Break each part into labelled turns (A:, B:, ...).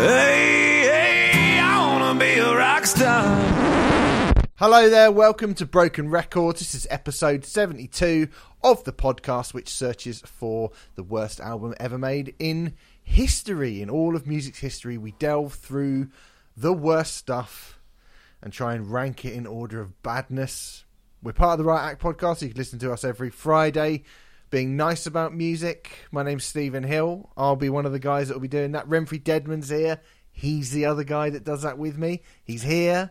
A: Hey, hey, I wanna be a rock star.
B: Hello there, welcome to Broken Records. This is episode 72 of the podcast, which searches for the worst album ever made in history. In all of music's history, we delve through the worst stuff and try and rank it in order of badness. We're part of the Riot Act podcast. You can listen to us every Friday. Being nice about music. My name's Stephen Hill. I'll be one of the guys that will be doing that. Renfrey Deadman's here. He's the other guy that does that with me. He's here.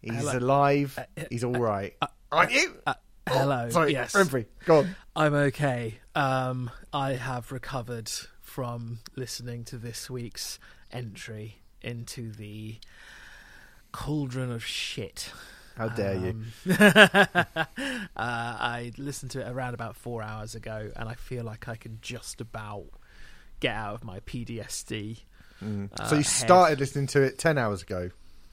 B: He's
C: Hello.
B: alive. He's all right. Aren't you?
C: Uh, hello.
B: Sorry,
C: yes.
B: Renfrey. Go on.
C: I'm okay. Um, I have recovered from listening to this week's entry into the cauldron of shit.
B: How dare you?
C: Um, uh, I listened to it around about four hours ago, and I feel like I can just about get out of my PTSD. uh,
B: so you
C: head.
B: started listening to it 10 hours ago.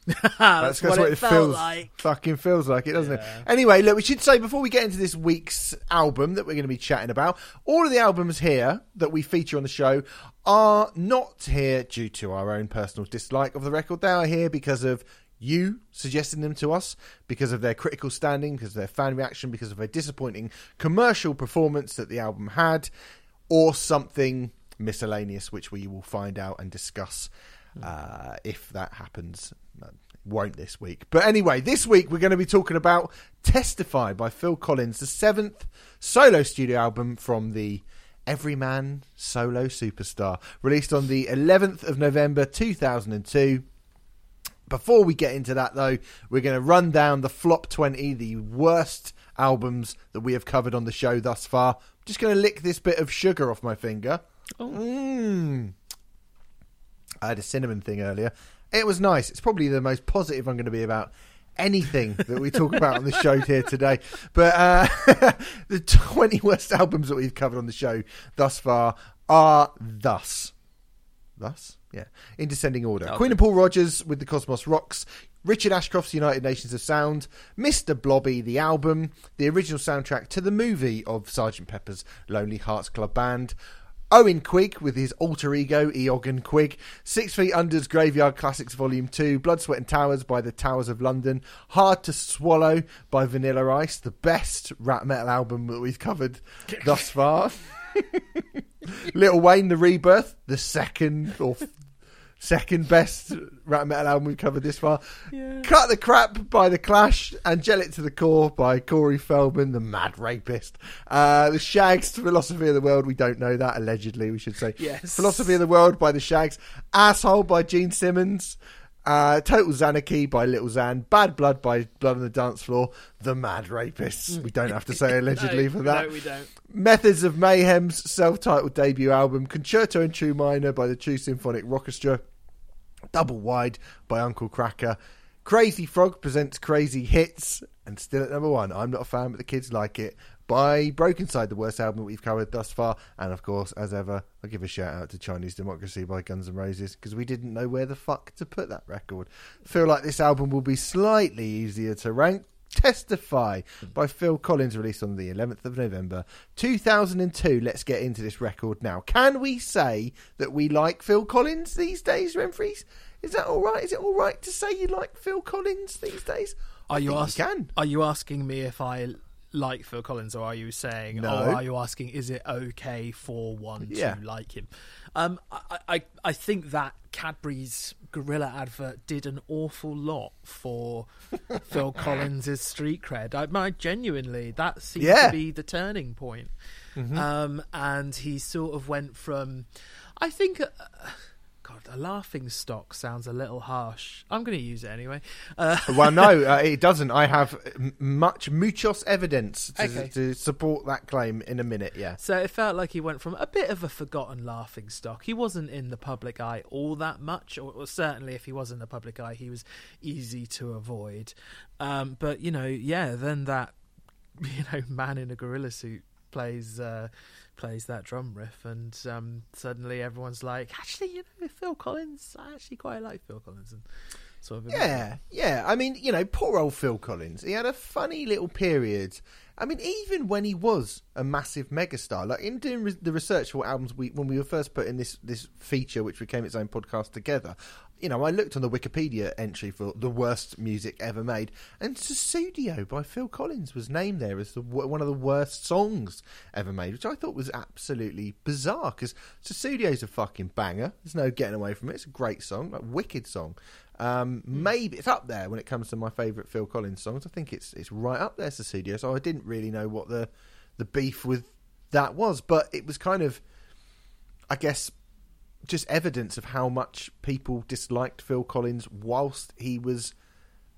C: That's, what, it, felt
B: feels
C: like.
B: fucking feels like it, doesn't
C: Yeah.
B: it? Anyway, look, we should say before we get into this week's album that we're going to be chatting about, all of the albums here that we feature on the show are not here due to our own personal dislike of the record. They are here because of you suggesting them to us, because of their critical standing, because of their fan reaction, because of a disappointing commercial performance that the album had, or something miscellaneous, which we will find out and discuss uh, if that happens. Uh, Won't this week. But anyway, this week we're going to be talking about Testify by Phil Collins, the seventh solo studio album from the Everyman Solo Superstar, released on the 11th of November 2002. Before we get into that, though, we're going to run down the flop 20, the worst albums that we have covered on the show thus far. just going to lick this bit of sugar off my finger. Mm. I had a cinnamon thing earlier. It was nice. It's probably the most positive I'm going to be about anything that we talk about on the show here today. But uh, the 20 worst albums that we've covered on the show thus far are thus. Thus? Yeah. In descending order. Queen and Paul Rodgers with the Cosmos Rocks. Richard Ashcroft's United Nations of Sound, Mr. Blobby, the album, the original soundtrack to the movie of Sergeant Pepper's Lonely Hearts Club Band, Owen Quigg with his alter ego, Eoghan Quigg, Six Feet Under's Graveyard Classics Volume 2, Blood, Sweat and Towers by the Towers of London, Hard to Swallow by Vanilla Ice, the best rap metal album that we've covered thus far. Little Wayne, The Rebirth, the second or f- second best rap metal album we've covered this far. Cut the Crap by The Clash, Angelic to the Core by Corey Feldman, the mad rapist. Uh, the Shags, Philosophy of the World, we don't know that, allegedly, we should say.
C: Yes.
B: Philosophy of the World by The Shags, Asshole by Gene Simmons. Uh, Total Zanarchy by Little Zan, Bad Blood by Blood on the Dance Floor, The Mad Rapists. We don't have to say allegedly
C: No,
B: for that.
C: No, we don't.
B: Methods of Mayhem's self-titled debut album, Concerto in True Minor by the True Symphonic Orchestra, Double Wide by Uncle Kracker, Crazy Frog presents Crazy Hits, and still at number one, I'm not a fan, but the kids like it, by Brokencyde, the worst album we've covered thus far, and of course, as ever, I'll give a shout out to Chinese Democracy by Guns N' Roses, because we didn't know where the fuck to put that record. Feel like this album will be slightly easier to rank, Testify by Phil Collins, released on the 11th of November 2002. Let's get into this record now. Can we say that we like Phil Collins these days, Renfreys? Is that all right? Is it all right to say you like Phil Collins these days?
C: Are you ask-
B: can.
C: Are you asking me if I like Phil Collins, or are you saying,
B: No.
C: or are you asking, is it okay for one
B: Yeah.
C: to like him? Um, I, I, I think that Cadbury's Gorilla advert did an awful lot for Phil Collins's street cred. I, I genuinely, that seemed
B: Yeah.
C: to be the turning point. Um, and he sort of went from, I think. Uh, God, a laughing stock sounds a little harsh. I'm going to use it anyway. Uh,
B: well, no, uh, it doesn't. I have m- much muchos evidence to,
C: Okay.
B: to support that claim in a minute. Yeah.
C: so it felt like he went from a bit of a forgotten laughing stock. He wasn't in the public eye all that much, or, or certainly if he was in the public eye, he was easy to avoid. Um, but you know, yeah, then that you know man in a gorilla suit plays uh, plays that drum riff, and um, suddenly everyone's like, actually, you know, Phil Collins. I actually quite like Phil Collins, and sort of
B: Yeah, yeah. I mean, you know, poor old Phil Collins. He had a funny little period. I mean, even when he was a massive megastar, like in doing re- the research for albums, we when we were first putting this this feature, which became its own podcast together. You know, I looked on the Wikipedia entry for the worst music ever made, and "Sussudio" by Phil Collins was named there as the, one of the worst songs ever made, which I thought was absolutely bizarre. Because "Sussudio's a fucking banger. There's no getting away from it. It's a great song, like wicked song. Um, maybe it's up there when it comes to my favourite Phil Collins songs. I think it's it's right up there, Sussudio. So I didn't really know what the the beef with that was, but it was kind of, I guess, just evidence of how much people disliked Phil Collins whilst he was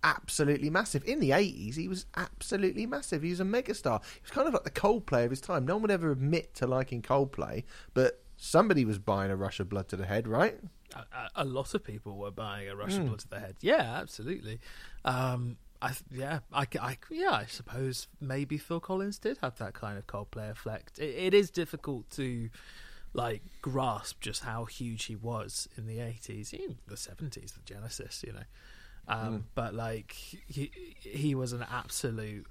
B: absolutely massive. In the 80s, he was absolutely massive. He was a megastar. He was kind of like the Coldplay of his time. No one would ever admit to liking Coldplay, but somebody was buying a rush of blood to the head, right?
C: a, a- lot of people were buying a rush of blood to the head. Yeah, absolutely. Um, I yeah, I, I yeah, I suppose maybe Phil Collins did have that kind of Coldplay effect. It, it is difficult to like grasp just how huge he was in the eighties, even the seventies, the Genesis, you know. Um, But like he he was an absolute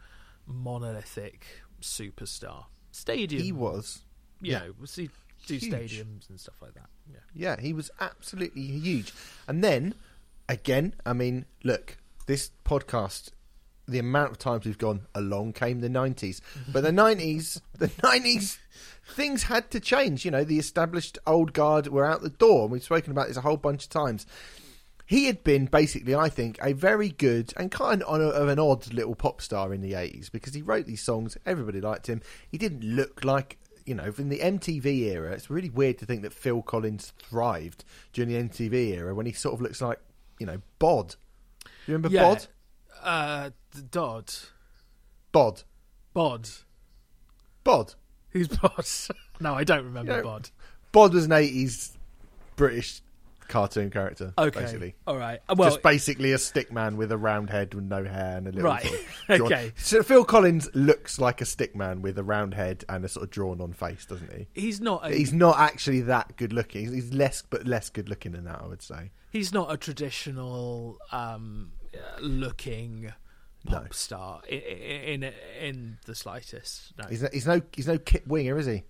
C: monolithic superstar. Stadium,
B: He was.
C: you
B: yeah.
C: know, was he do
B: Huge.
C: stadiums and stuff like that. Yeah.
B: Yeah, he was absolutely huge. And then, again, I mean, look, this podcast, the amount of times we've gone, along came the 90s. But the 90s, the 90s, things had to change. You know, the established old guard were out the door. And we've spoken about this a whole bunch of times. He had been basically, I think, a very good and kind of of an odd little pop star in the 80s because he wrote these songs. Everybody liked him. He didn't look like, you know, from the MTV era. It's really weird to think that Phil Collins thrived during the MTV era when he sort of looks like, you know, Bod. You remember
C: Yeah.
B: Bod?
C: Uh, Dodd.
B: Bod.
C: Bod.
B: Bod.
C: Who's Bod? no, I don't remember
B: You know,
C: Bod.
B: Bod was an 80s British cartoon character,
C: Okay.
B: basically.
C: All right. Uh, Well,
B: just basically a stick man with a round head with no hair and a little
C: Right.
B: sort of
C: Okay.
B: So Phil Collins looks like a stick man with a round head and a sort of drawn on face, doesn't he?
C: he's not a
B: He's not actually that good looking. He's less, but less good looking than that, I would say.
C: he's not a traditional um, looking pop
B: No.
C: star in, in in the slightest. No,
B: He's no, he's no, he's no Kip Winger, is he?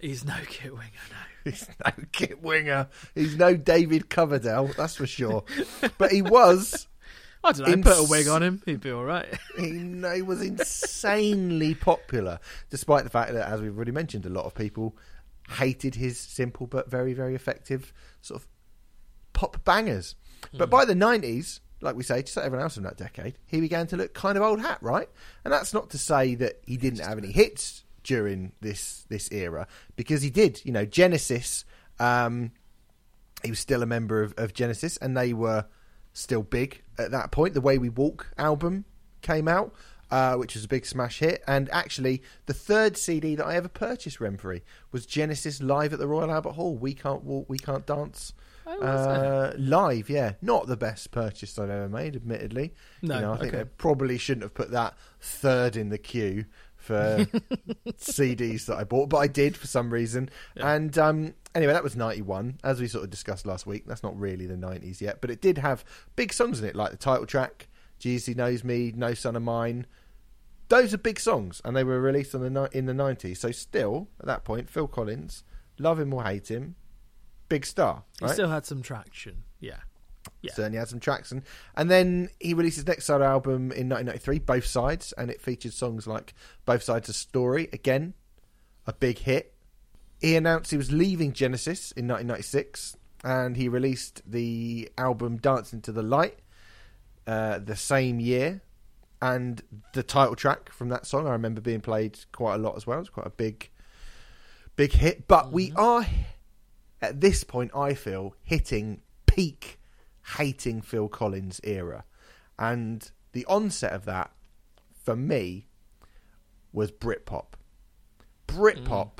C: he's no Kip Winger. No.
B: He's no Kip Winger. He's no David Coverdale, that's for sure. but he was,
C: I don't know.
B: Ins-
C: Put a wig on him, he'd be all right.
B: he, he was insanely popular, despite the fact that, as we've already mentioned, a lot of people hated his simple but very, very effective sort of pop bangers. But hmm. by the 90s, like we say, just like everyone else in that decade, he began to look kind of old hat, right? And that's not to say that he didn't have any hits during this this era, because he did. You know, Genesis, um, he was still a member of, of Genesis, and they were still big at that point. The Way We Walk album came out, uh, which was a big smash hit. And actually, the third CD that I ever purchased, Renfrey, was Genesis live at the Royal Albert Hall. We can't walk, we can't dance.
C: Oh,
B: Uh, live, yeah, not the best purchase I've ever made, admittedly.
C: No,
B: you know, I think
C: okay.
B: they probably shouldn't have put that third in the queue for CDs that I bought, but I did for some reason. And um, anyway, that was '91, as we sort of discussed last week. That's not really the '90s yet, but it did have big songs in it, like the title track, "Jesus He Knows Me," "No Son of Mine." Those are big songs, and they were released on the ni- in the '90s. So still, at that point, Phil Collins, love him or hate him, big star.
C: He still had some traction. Yeah. Yeah.
B: certainly had some tracks and then he released his next solo album in 1993 both sides and it featured songs like both sides of story again a big hit he announced he was leaving genesis in 1996 and he released the album dance into the light uh, the same year and the title track from that song i remember being played quite a lot as well it was quite a big big hit but we are at this point, I feel hitting peak hating Phil Collins era, and the onset of that for me was Britpop. Britpop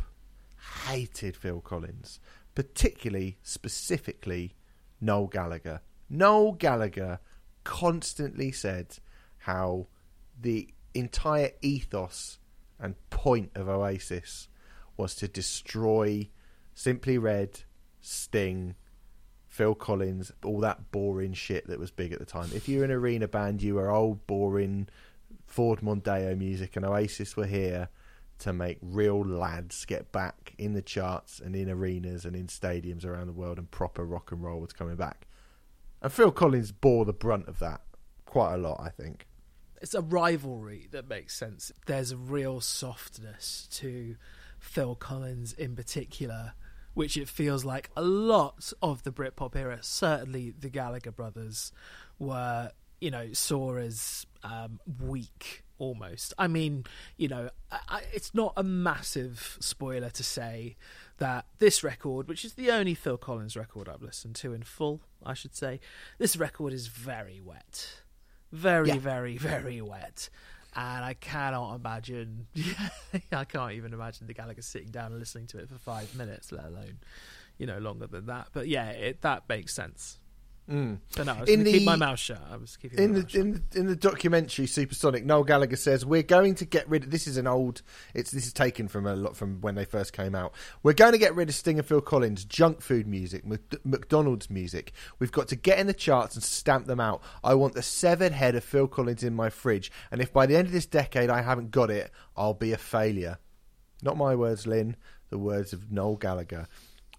B: hated Phil Collins, particularly, specifically, Noel Gallagher. Noel Gallagher constantly said how the entire ethos and point of Oasis was to destroy Simply Red, Sting, Phil Collins, all that boring shit that was big at the time. If you're an arena band, you were old, boring Ford Mondeo music, and Oasis were here to make real lads get back in the charts and in arenas and in stadiums around the world, and proper rock and roll was coming back. And Phil Collins bore the brunt of that quite a lot, I think.
C: it's a rivalry that makes sense. There's a real softness to Phil Collins in particular, which it feels like a lot of the Britpop era, certainly the Gallagher brothers, were, you know, saw as um, weak almost. I mean, you know, I, it's not a massive spoiler to say that this record, which is the only Phil Collins record I've listened to in full, I should say, this record is very wet. Very,
B: Yeah.
C: very, very wet. And I cannot imagine, I can't even imagine the Gallagher sitting down and listening to it for five minutes, let alone, you know, longer than that. But yeah, it, that makes sense. Mm. But no, I was
B: In
C: to keep
B: the-
C: my mouth shut. I was keeping
B: in
C: my
B: the in the, in the documentary Supersonic, Noel Gallagher says we're going to get rid. of This is an old. It's this is taken from a lot from when they first came out. We're going to get rid of Sting and Phil Collins, junk food music, Mc- McDonald's music. We've got to get in the charts and stamp them out. I want the severed head of Phil Collins in my fridge, and if by the end of this decade I haven't got it, I'll be a failure. Not my words, Lynn. The words of Noel Gallagher.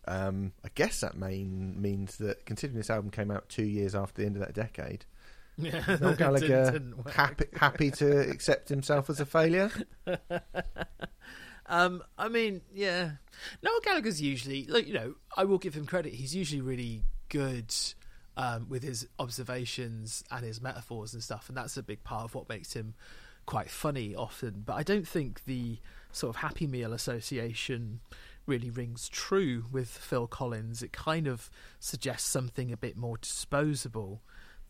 B: Um, I guess that main means that considering this album came out two years after the end of that decade,
C: Yeah,
B: Noel Gallagher
C: didn't- didn't
B: happy happy to accept himself as a failure.
C: Um, I mean, yeah. Noel Gallagher's usually, like, you know, I will give him credit. He's usually really good um, with his observations and his metaphors and stuff, and that's a big part of what makes him quite funny often. But I don't think the sort of Happy Meal association really rings true with Phil Collins. It kind of suggests something a bit more disposable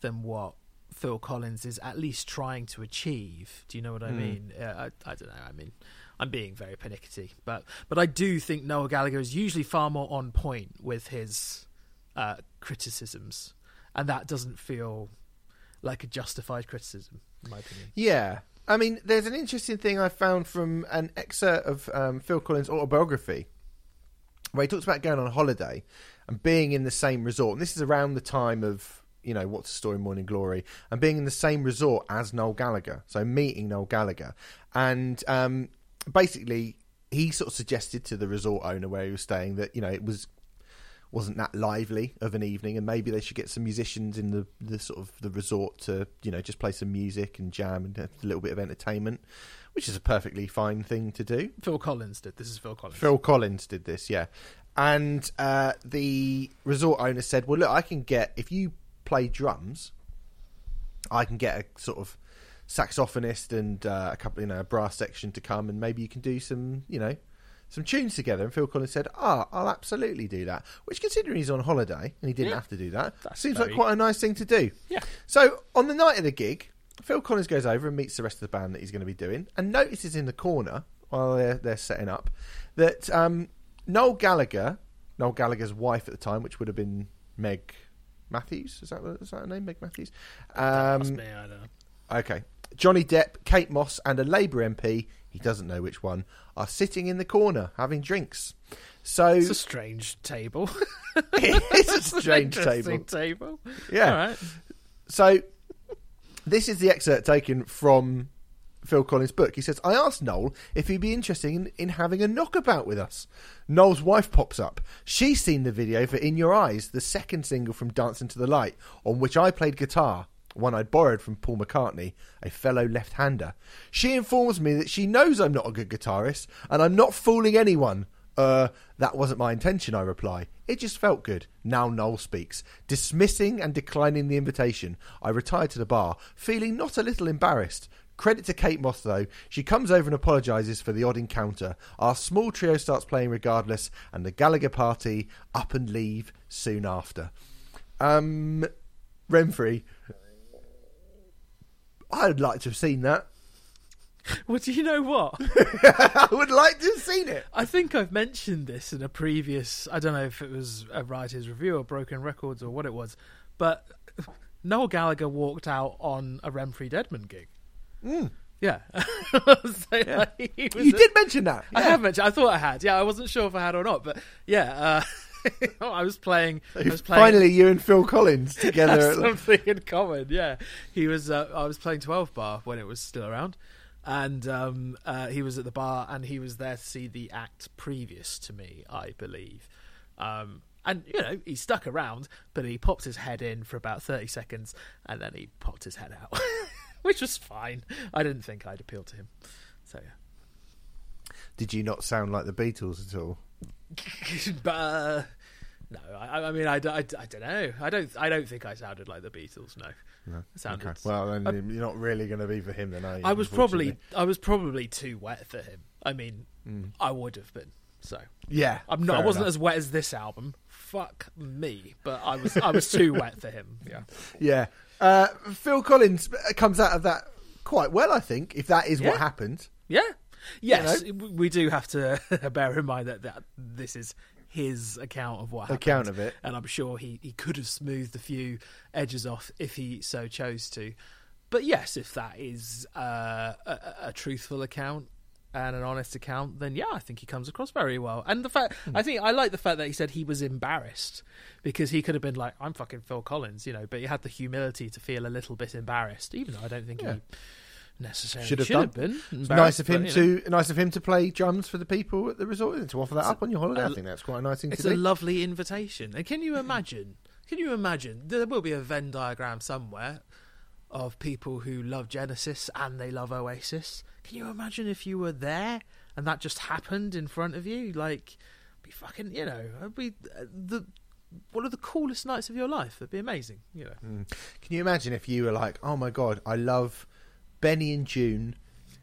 C: than what Phil Collins is at least trying to achieve. Do you know what I mean? Uh, I, I don't know. I mean, I'm being very pernickety, but but I do think Noel Gallagher is usually far more on point with his uh, criticisms, and that doesn't feel like a justified criticism, in my opinion.
B: Yeah. I mean, there's an interesting thing I found from an excerpt of um, Phil Collins' autobiography where he talks about going on holiday and being in the same resort. And this is around the time of, you know, What's the Story, Morning Glory, and being in the same resort as Noel Gallagher. So meeting Noel Gallagher. And um, basically, he sort of suggested to the resort owner where he was staying that, you know, it was wasn't that lively of an evening, and maybe they should get some musicians in the, the sort of the resort to you know just play some music and jam and a little bit of entertainment, which is a perfectly fine thing to do.
C: Phil Collins did. This is Phil Collins.
B: Phil Collins did this, yeah, and uh, the resort owner said, "Well, look, I can get if you play drums, I can get a sort of saxophonist and uh, a couple, you know, a brass section to come, and maybe you can do some, you know." Some tunes together, and Phil Collins said, "Ah, I'll absolutely do that." Which, considering he's on holiday and he didn't
C: Yeah.
B: have to do that,
C: That's
B: seems
C: very-
B: like quite a nice thing to do.
C: Yeah.
B: So on the night of the gig, Phil Collins goes over and meets the rest of the band that he's going to be doing, and notices in the corner while they're they're setting up that um, Noel Gallagher, Noel Gallagher's wife at the time, which would have been Meg Mathews, is that is that her name, Meg Mathews?
C: That's
B: Um,
C: me. I don't know.
B: okay, Johnny Depp, Kate Moss, and a Labour MP. He doesn't know which one are sitting in the corner having drinks. So
C: It's a strange table.
B: it's a strange table.
C: table.
B: Yeah.
C: Right.
B: So, this is the excerpt taken from Phil Collins' book. He says, I asked Noel if he'd be interested in, in having a knockabout with us. Noel's wife pops up. She's seen the video for In Your Eyes, the second single from Dance into the Light, on which I played guitar, one I'd borrowed from Paul McCartney, a fellow left hander. She informs me that she knows I'm not a good guitarist, and I'm not fooling anyone. Uh, that wasn't my intention, I reply. It just felt good. Now Noel speaks. Dismissing and declining the invitation, I retire to the bar, feeling not a little embarrassed. Credit to Kate Moss, though. She comes over and apologises for the odd encounter. Our small trio starts playing regardless, and the Gallagher party up and leave soon after. Um, Renfrey, I'd like to have seen that.
C: Well, do you know what?
B: I would like to have seen it.
C: I think I've mentioned this in a previous. I don't know if it was a writer's review or Broken Records or what it was, but Noel Gallagher walked out on a Renfrey Deadman gig. Yeah. So, like,
B: You
C: a-
B: did mention that.
C: I have mentioned. I thought I had. Yeah, I wasn't sure if I had or not, but yeah, uh, I was playing. I was playing
B: Finally, you and Phil Collins together.
C: something in common. Yeah, he was. Uh, I was playing Twelve Bar when it was still around, and um, uh, he was at the bar, and he was there to see the act previous to me, I believe. Um, and you know, he stuck around, but he popped his head in for about thirty seconds, and then he popped his head out, which was fine. I didn't think I'd appeal to him, so yeah.
B: Did you not sound like the Beatles at all?
C: but uh, no, I, I mean, I don't know. I don't. I don't think I sounded like the Beatles. No, I sounded.
B: Okay. Well, then you're not really going to be for him, then, are you?
C: I was probably? I was probably too wet for him. I mean, I would have been. So
B: Yeah.
C: I'm not. I wasn't
B: enough.
C: as wet as this album. Fuck me, but I was. I was too wet for him. Yeah.
B: Yeah. Uh, Phil Collins comes out of that quite well, I think, if that is what happened.
C: Yeah. Yes, w- we do have to bear in mind that, that this is his account of what happened.
B: Account of it.
C: And I'm sure he, he could have smoothed a few edges off if he so chose to. But yes, if that is uh, a, a truthful account and an honest account, then yeah, I think he comes across very well. And the fact,
B: Hmm.
C: I think I like the fact that he said he was embarrassed because he could have been like, I'm fucking Phil Collins, you know, but he had the humility to feel a little bit embarrassed, even though I don't think
B: Yeah.
C: he necessarily
B: Should have
C: should have been.
B: It's nice of him
C: but, you know.
B: to nice of him to play drums for the people at the resort and to offer that up on your holiday. I
C: a-
B: think that's quite a nice thing
C: It's
B: to
C: a
B: do.
C: lovely invitation. And can you imagine? Can you imagine? There will be a Venn diagram somewhere of people who love Genesis and they love Oasis. Can you imagine if you were there and that just happened in front of you? Like, be fucking, you know, it'd be uh, the one of the coolest nights of your life. It'd be amazing, you know.
B: Can you imagine if you were like, "Oh my god, I love Benny and June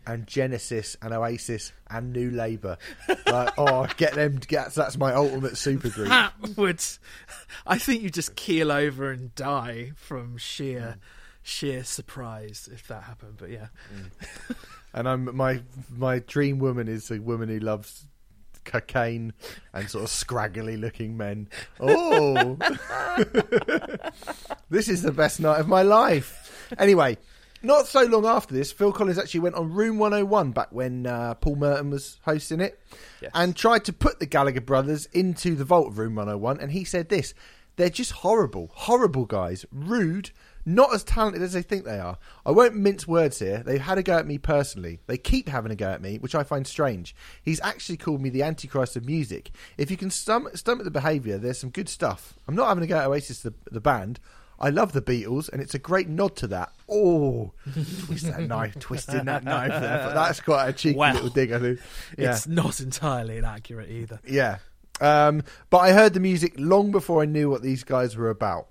B: and Genesis and Oasis and New Labour. like, oh, get them. Get that's my ultimate supergroup.
C: That would, I think you just keel over and die from sheer, sheer surprise if that happened. But yeah, mm.
B: And I'm my my dream woman is a woman who loves cocaine and sort of scraggly looking men. Oh, this is the best night of my life. Anyway, not so long after this, Phil Collins actually went on Room 101 back when uh, Paul Merton was hosting it
C: Yes.
B: and tried to put the Gallagher brothers into the vault of Room 101. And he said this they're just horrible, horrible guys, rude. Not as talented as they think they are. I won't mince words here. They've had a go at me personally. They keep having a go at me, which I find strange. He's actually called me the Antichrist of music. If you can stomach, stomach the behaviour, there's some good stuff. I'm not having a go at Oasis, the, the band. I love the Beatles, and it's a great nod to that. Oh, twist that knife, twisting that knife there. But that's quite a cheeky
C: Wow.
B: little dig, I think. Yeah.
C: it's not entirely inaccurate either.
B: Yeah. Um, but I heard the music long before I knew what these guys were about.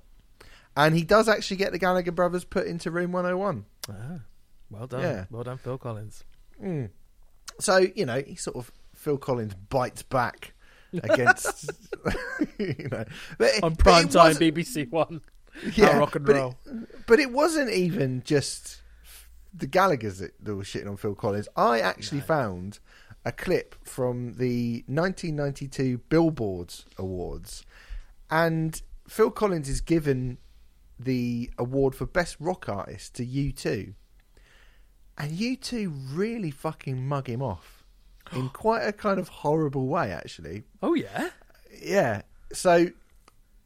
B: And he does actually get the Gallagher brothers put into Room 101.
C: Ah, well done.
B: Yeah.
C: Well done, Phil Collins.
B: So, you know, he sort of, Phil Collins bites back against, you know. But,
C: On
B: but
C: prime
B: it
C: time
B: wasn't-
C: BBC One.
B: yeah,
C: rock and
B: but
C: roll.
B: It, but it wasn't even just the Gallagher's that, that were shitting on Phil Collins. I actually found a clip from the 1992 Billboards Awards, and Phil Collins is given the award for best rock artist to U2, and U2 really fucking mug him off in quite a kind of horrible way, actually
C: Oh yeah.
B: yeah. So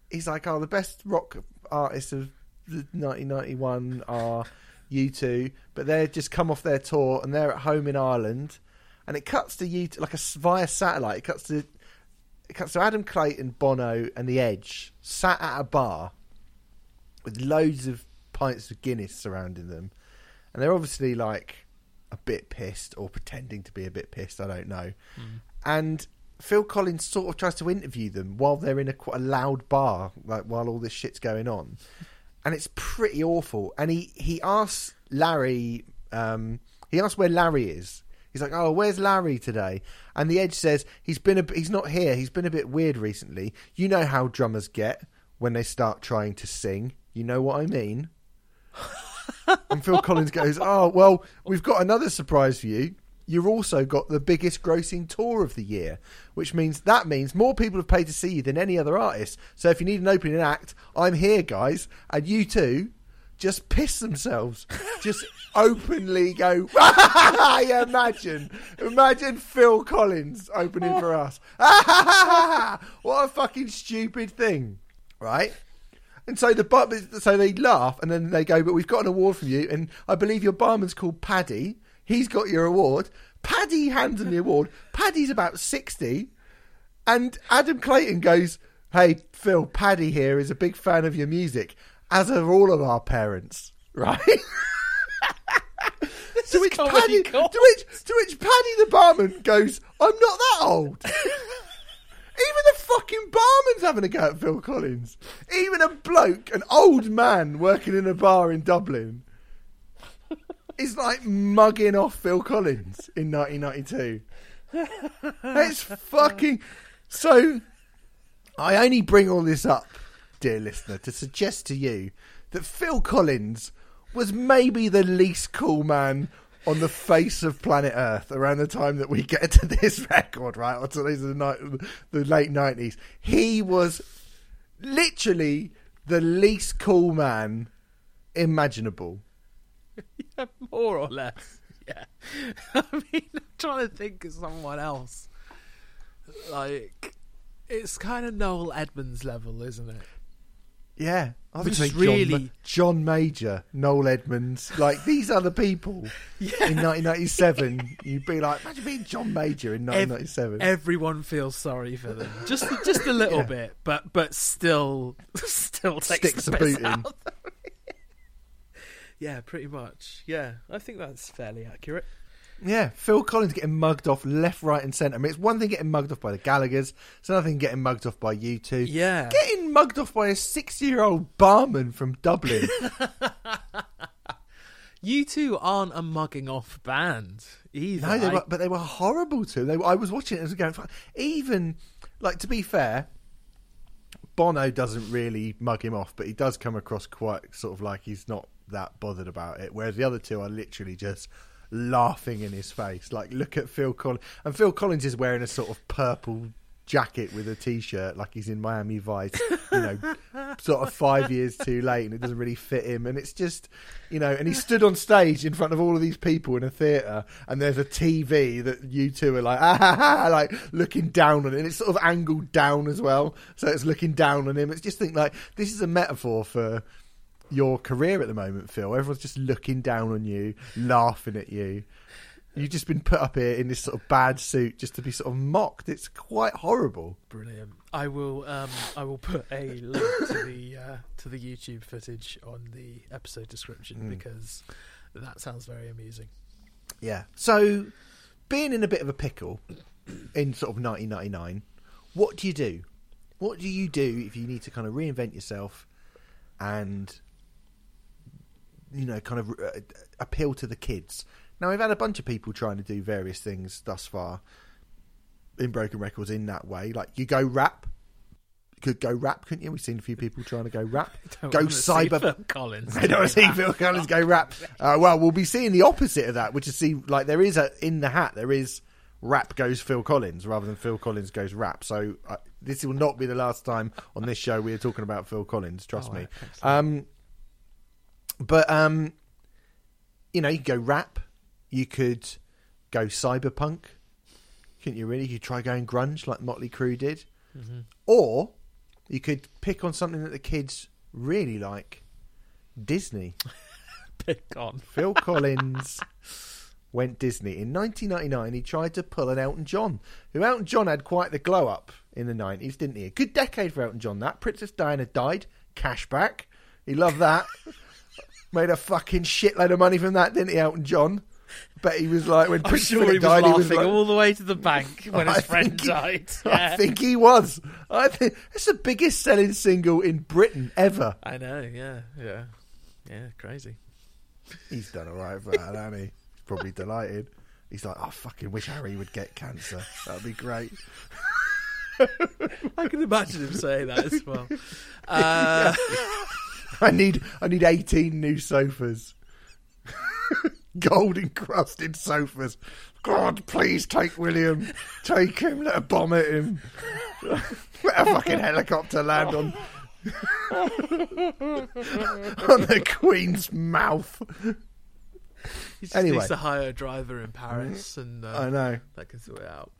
B: he's like, oh, the best rock artists of 1991 are U2, but they've just come off their tour and they're at home in Ireland, and it cuts to you like a via satellite. It cuts to it cuts to Adam Clayton, Bono, and The Edge sat at a bar with loads of pints of Guinness surrounding them, and they're obviously like a bit pissed or pretending to be a bit pissed. I don't know. Hmm. And Phil Collins sort of tries to interview them while they're in a a loud bar, like while all this shit's going on, and it's pretty awful. And he he asks Larry Um, he asks where Larry is. He's like, "Oh, where's Larry today?" And the Edge says he's been a, he's not here. He's been a bit weird recently. You know how drummers get when they start trying to sing. You know what I mean? and Phil Collins goes, "Oh, well, we've got another surprise for you. You've also got the biggest grossing tour of the year, which means that means more people have paid to see you than any other artist. So if you need an opening act, I'm here, guys, and you too." Just piss themselves. Just openly go. imagine, imagine Phil Collins opening for us. what a fucking stupid thing, right? And so the so they laugh and then they go, but we've got an award from you, and I believe your barman's called Paddy. He's got your award. Paddy hands him the award. Paddy's about sixty, and Adam Clayton goes, "Hey Phil, Paddy here is a big fan of your music, as are all of our parents, right?" to which Paddy, to which, to which Paddy the barman goes, "I'm not that old." Even the fucking barman's having a go at Phil Collins. Even a bloke, an old man working in a bar in Dublin, is like mugging off Phil Collins in 1992. It's fucking. So, I only bring all this up, dear listener, to suggest to you that Phil Collins was maybe the least cool man on the face of planet Earth around the time that we get to this record, right? Or to the, the late 90s. He was literally the least cool man imaginable.
C: More or less. Yeah. I mean, I'm trying to think of someone else. Like, it's kind of Noel Edmonds level, isn't it?
B: Yeah, I
C: Which is
B: John,
C: really-
B: John Major, Noel Edmonds, like these are the people in 1997. You'd be like, imagine being John Major in
C: Ev-
B: 1997.
C: Everyone feels sorry for them, just just a little
B: Yeah.
C: bit, but but still still takes
B: Sticks
C: the
B: a
C: piss out. Yeah, pretty much. Yeah, I think that's fairly accurate.
B: yeah, Phil Collins getting mugged off left, right, and centre. I mean, it's one thing getting mugged off by the Gallagher's. It's another thing getting mugged off by U2.
C: Yeah.
B: getting mugged off by a six-year-old barman from Dublin.
C: U2 aren't a mugging off band either.
B: No, they were, but they were horrible too. They, I was watching it and was going, even like to be fair, Bono doesn't really mug him off, but he does come across quite sort of like he's not that bothered about it. Whereas the other two are literally just laughing in his face. Like, look at Phil Collins, and Phil Collins is wearing a sort of purple jacket with a t-shirt like he's in Miami Vice you know sort of 5 years too late and it doesn't really fit him and it's just you know and he stood on stage in front of all of these people in a theater and there's a TV that U2 are like ah, ha, ha, like looking down on it and it's sort of angled down as well so it's looking down on him it's just think like this is a metaphor for your career at the moment Phil everyone's just looking down on you laughing at you You've just been put up here in this sort of bad suit just to be sort of mocked. It's quite horrible.
C: Brilliant. I will um I will put a link to the uh, to the YouTube footage on the episode description
B: Mm.
C: because that sounds very amusing.
B: Yeah. So, being in a bit of a pickle in sort of 1999, what do you do? What do you do if you need to kind of reinvent yourself and, you know, kind of uh, appeal to the kids? Now, we've had a bunch of people trying to do various things thus far in Broken Records in that way. Like, you go rap. You could go rap, couldn't you? We've seen a few people trying to go rap. Go cyber.
C: Phil Collins.
B: I don't see Phil Collins go rap. Uh, well, we'll be seeing the opposite of that, which is see like there is a in the hat there is rap goes Phil Collins rather than Phil Collins goes rap. So uh, this will not be the last time on this show we are talking about Phil Collins. Trust
C: Oh,
B: me. Um, but um, you know, you could go rap. You could go cyberpunk. Couldn't you really? You could try going grunge like Motley Crue did, or you could pick on something that the kids really like. Disney.
C: Pick on.
B: Phil Collins went Disney. In 1999, he tried to pull an Elton John, who Elton John had quite the glow up in the 90s, didn't he? A good decade for Elton John, that. Princess Diana died. Cash back. He loved that. Made a fucking shitload of money from that, didn't he, Elton John? Bet he was like, when
C: I'm
B: Prince
C: sure
B: Philip
C: he was
B: died,
C: laughing
B: he was like,
C: all the way to the bank when his
B: I
C: friend
B: he-
C: died.
B: I think he was. I think it's the biggest selling single in Britain ever.
C: I know, yeah, yeah, yeah, crazy.
B: He's done all right for that, hasn't he? He's probably delighted. He's like, I fucking wish Harry would get cancer. That'd be great.
C: I can imagine him saying that as well. Uh,
B: I need I need eighteen new sofas. Gold encrusted sofas. God, please take William. Take him, let a bomb hit him. let a fucking helicopter land on on the Queen's mouth.
C: he just
B: Anyway.
C: needs to hire a driver in Paris, and uh,
B: I know.
C: that can sort it out.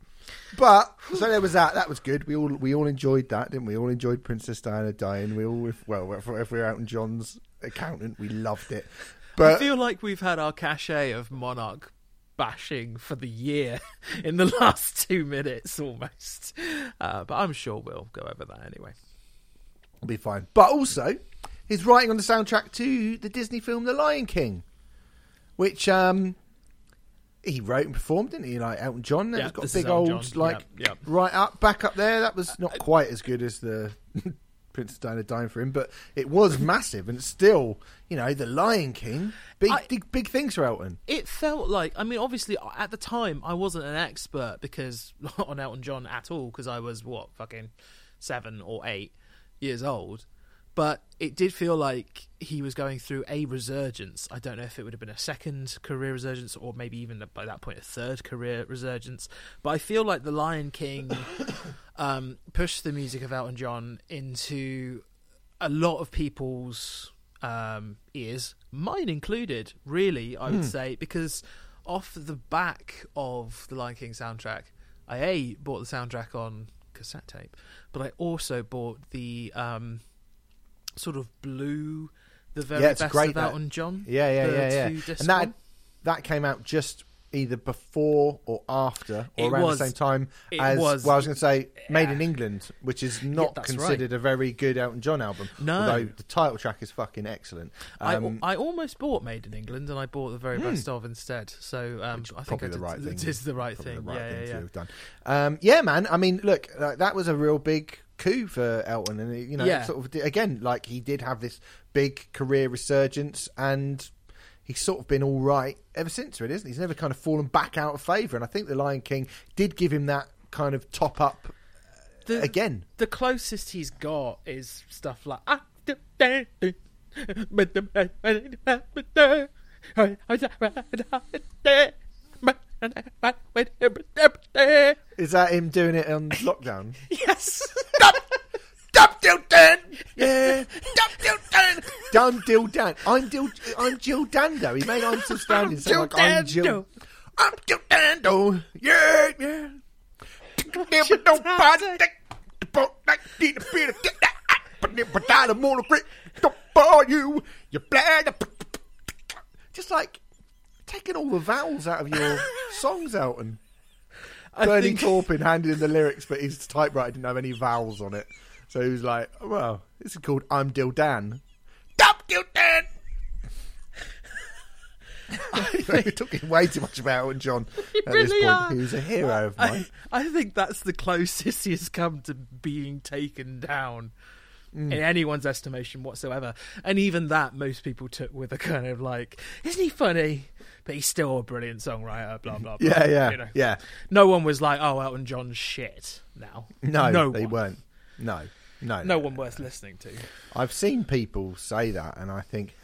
B: But so there was that. That was good. We all we all enjoyed that, didn't we? All enjoyed Princess Diana dying. We all, if, well, if, if we're out in John's accountant, we loved it. But I
C: feel like we've had our cachet of Monarch bashing for the year in the last two minutes almost. Uh, but I'm sure we'll go over that anyway.
B: It'll be fine. But also, he's writing on the soundtrack to the Disney film The Lion King, which um he wrote and performed, didn't he? Like Elton John. That
C: Yeah,
B: has got a big old
C: John.
B: like
C: Yeah, yeah.
B: right up back up there. That was uh, not uh, quite as good as the Princess Diana dying for him, but it was massive and still, you know, The Lion King. Big
C: I-
B: big big things for Elton.
C: It felt like, I mean, obviously at the time I wasn't an expert because on Elton John at all because I was what fucking seven or eight years old. But it did feel like he was going through a resurgence. I don't know if it would have been a second career resurgence or maybe even by that point a third career resurgence. But I feel like The Lion King um, pushed the music of Elton John into a lot of people's um, ears, mine included. Really, I would say because off the back of the Lion King soundtrack, I a bought the soundtrack on cassette tape, but I also bought the um, sort of blue, the very
B: Yeah,
C: best
B: great,
C: of
B: that.
C: Elton John.
B: Yeah, yeah, yeah, yeah. And that
C: one.
B: that came out just either before or after or
C: It
B: around
C: was-
B: the same time as
C: was-
B: well I was going to say Made in England which is not
C: that's
B: considered a very good Elton John album
C: No.
B: although the title track is fucking excellent um,
C: I, I almost bought Made in England, and I bought the very best of instead. So um, I think I
B: the right thing
C: It is the right
B: probably
C: thing.
B: the right
C: yeah,
B: thing
C: yeah,
B: to
C: yeah.
B: have done um, yeah man I mean look like, that was a real big coup for Elton and you know
C: Yeah.
B: sort of again like he did have this big career resurgence and he's sort of been all right ever since, really, isn't he? He's never kind of fallen back out of favour, and I think The Lion King did give him that kind of top up
C: The,
B: again.
C: the closest he's got is stuff like. "Ah,
B: Is that him doing it on lockdown?
C: Yes.
B: Dum dill dan, yeah. Dum dill dan, dum dill dan. I'm Dill, I'm Jill Dando. He made I'm still standing. So like I'm Jill. I'm Jill Dando. Yeah, yeah. Just like taking all the vowels out of your songs out and
C: I
B: Bernie
C: think,
B: Taupin handed in the lyrics, but his typewriter didn't have any vowels on it. So he was like, well, this is called I'm Dill Dan. Dum Dill Dan! Anyway, We're talking way too much about Elton John at this point.
C: are.
B: He was a hero of mine.
C: I, I think that's the closest he has come to being taken down
B: Mm.
C: in anyone's estimation whatsoever. And even that, most people took with a kind of like, isn't he funny? But he's still a brilliant songwriter. Blah blah. blah
B: Yeah, yeah,
C: you know.
B: yeah.
C: No one was like, "Oh, Elton John's shit." Now,
B: No,
C: no
B: they
C: one.
B: weren't. No, no,
C: No one worth listening to.
B: I've seen people say that, and I think,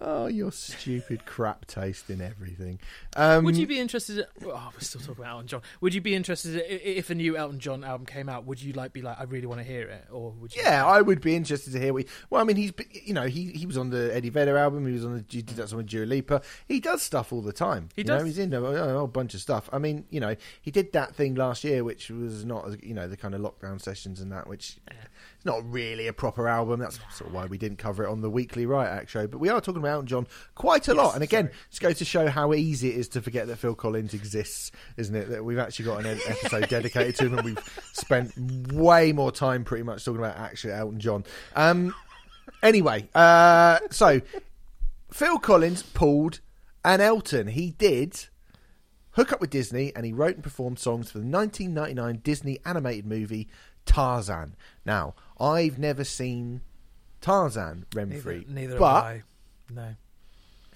B: oh, your stupid crap taste in everything. Um,
C: Would you be interested? In, oh, we're still talking about Elton John. Would you be interested i- if a new Elton John album came out? Would you like be like, I really want to hear it, or would you?
B: Yeah, I would be interested to hear. What he, well, I mean, he's you know he he was on the Eddie Vedder album. He was on the he did that song with Dua Lipa. He does stuff all the time.
C: He
B: you know,
C: does.
B: he's in a, a whole bunch of stuff. I mean, you know, he did that thing last year, which was not you know the kind of lockdown sessions and that, which it's not really a proper album. That's sort of why we didn't cover it on the weekly Riot Act show. But we are talking about Elton John quite a lot. And again, it's going to show how easy it is to forget that Phil Collins exists, isn't it? That we've actually got an episode dedicated to him, and we've spent way more time pretty much talking about actually Elton John. Um, anyway, uh, so Phil Collins pulled an Elton. He did hook up with Disney and he wrote and performed songs for the 1999 Disney animated movie Tarzan. Now, I've never seen Tarzan,
C: Neither,
B: Renfrey,
C: neither
B: but
C: have I. No.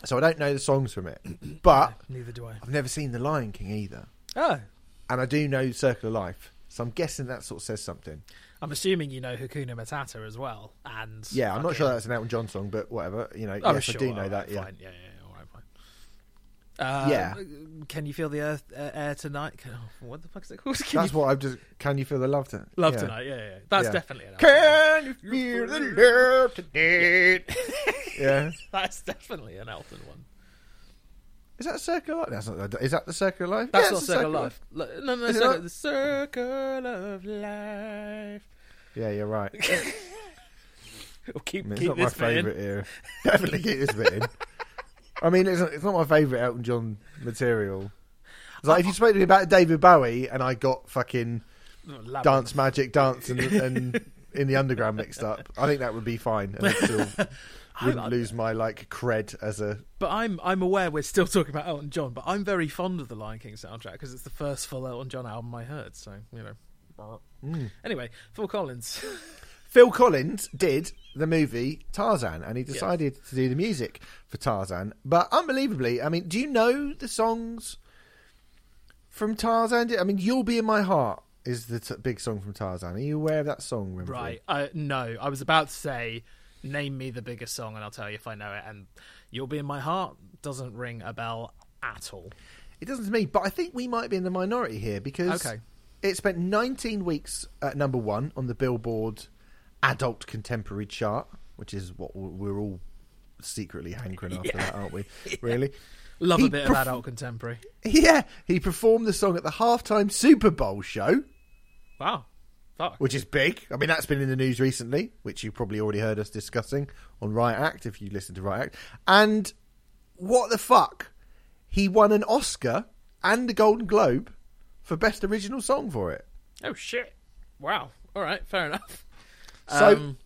B: so I don't know the songs from it. But
C: Neither do I.
B: I've never seen The Lion King either,
C: Oh,
B: and I do know Circle of Life. So I'm guessing that sort of says something.
C: I'm assuming you know Hakuna Matata as well. And
B: Yeah, I'm not sure that's an Elton John song, but whatever. You know,
C: Oh,
B: yes,
C: sure,
B: I do know that.
C: right,
B: Yeah.
C: fine. Yeah, yeah, yeah, all right, fine. Uh,
B: Yeah.
C: Can you feel the earth, uh, air tonight? Can, oh, what the fuck is it called? Can
B: That's
C: you
B: what I've just. Can you feel the love to
C: love
B: yeah.
C: tonight? Yeah, yeah, yeah. That's
B: Yeah.
C: definitely an
B: Can you feel the love tonight? yeah.
C: That's definitely an Elton one.
B: Is that Circle of Life? That's not, is that the Circle of Life?
C: That's
B: yeah,
C: not Circle of Life. Li- No, no,
B: Is
C: circle, the Circle of Life.
B: Yeah, you're right.
C: We'll keep,
B: I mean, it's not my
C: this bit in.
B: favourite here. Definitely keep this bit in. I mean, it's not, it's not my favourite Elton John material. It's like if you spoke to me about David Bowie and I got fucking
C: Labyrinth.
B: Dance Magic Dance and, and In the Underground mixed up, I think that would be fine. And I still wouldn't lose my like cred as a.
C: But I'm I'm aware we're still talking about Elton John, but I'm very fond of the Lion King soundtrack because it's the first full Elton John album I heard. So you know.
B: Mm.
C: Anyway, Phil Collins.
B: Phil Collins did the movie Tarzan, and he decided to do the music for Tarzan. But unbelievably, I mean, do you know the songs from Tarzan? I mean, "You'll Be in My Heart" is the t- big song from Tarzan. Are you aware of that song? Wimberley?
C: right. Uh, no, I was about to say, name me the biggest song, and I'll tell you if I know it. And "You'll Be in My Heart" doesn't ring a bell at all.
B: It doesn't to me, but I think we might be in the minority here because
C: Okay.
B: it spent 19 weeks at number one on the Billboard Adult Contemporary chart, which is what we're all secretly hankering after that, aren't we? Really?
C: Love
B: He
C: a bit of adult contemporary.
B: Yeah, he performed the song at the halftime Super Bowl show,
C: Wow. Fuck.
B: which is big. I mean, that's been in the news recently, which you probably already heard us discussing on Riot Act if you listen to Riot Act. And what the fuck? He won an Oscar and a Golden Globe for Best Original Song for it.
C: Oh shit. Wow. All right. Fair enough.
B: So
C: Um,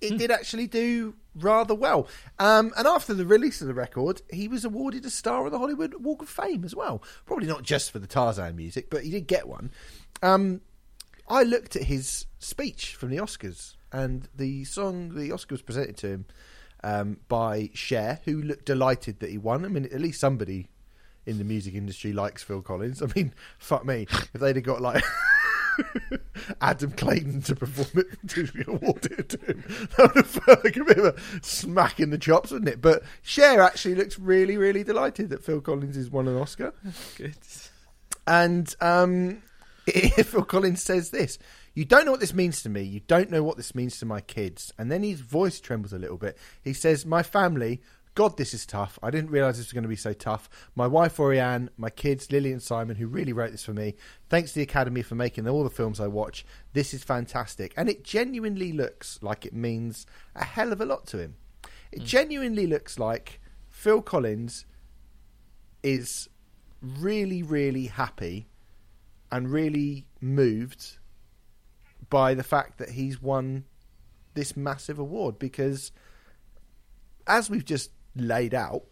B: it did actually do rather well. Um, and after the release of the record, he was awarded a star on the Hollywood Walk of Fame as well. Probably not just for the Tarzan music, but he did get one. Um, I looked at his speech from the Oscars, and the song, the Oscar was presented to him um, by Cher, who looked delighted that he won. I mean, at least somebody in the music industry likes Phil Collins. I mean, fuck me, if they'd have got like. Adam Clayton to perform it to be awarded to him. That would have felt like a bit of a smack in the chops, wouldn't it? But Cher actually looks really, really delighted that Phil Collins has won an Oscar.
C: good.
B: And um, Phil Collins says this You don't know what this means to me. You don't know what this means to my kids. And then his voice trembles a little bit. He says, My family. God, this is tough. I didn't realise this was going to be so tough. My wife, Orianne, my kids, Lily and Simon, who really wrote this for me. Thanks to the Academy for making all the films I watch. This is fantastic. And it genuinely looks like it means a hell of a lot to him. It mm. genuinely looks like Phil Collins is really, really happy and really moved by the fact that he's won this massive award because, as we've just laid out,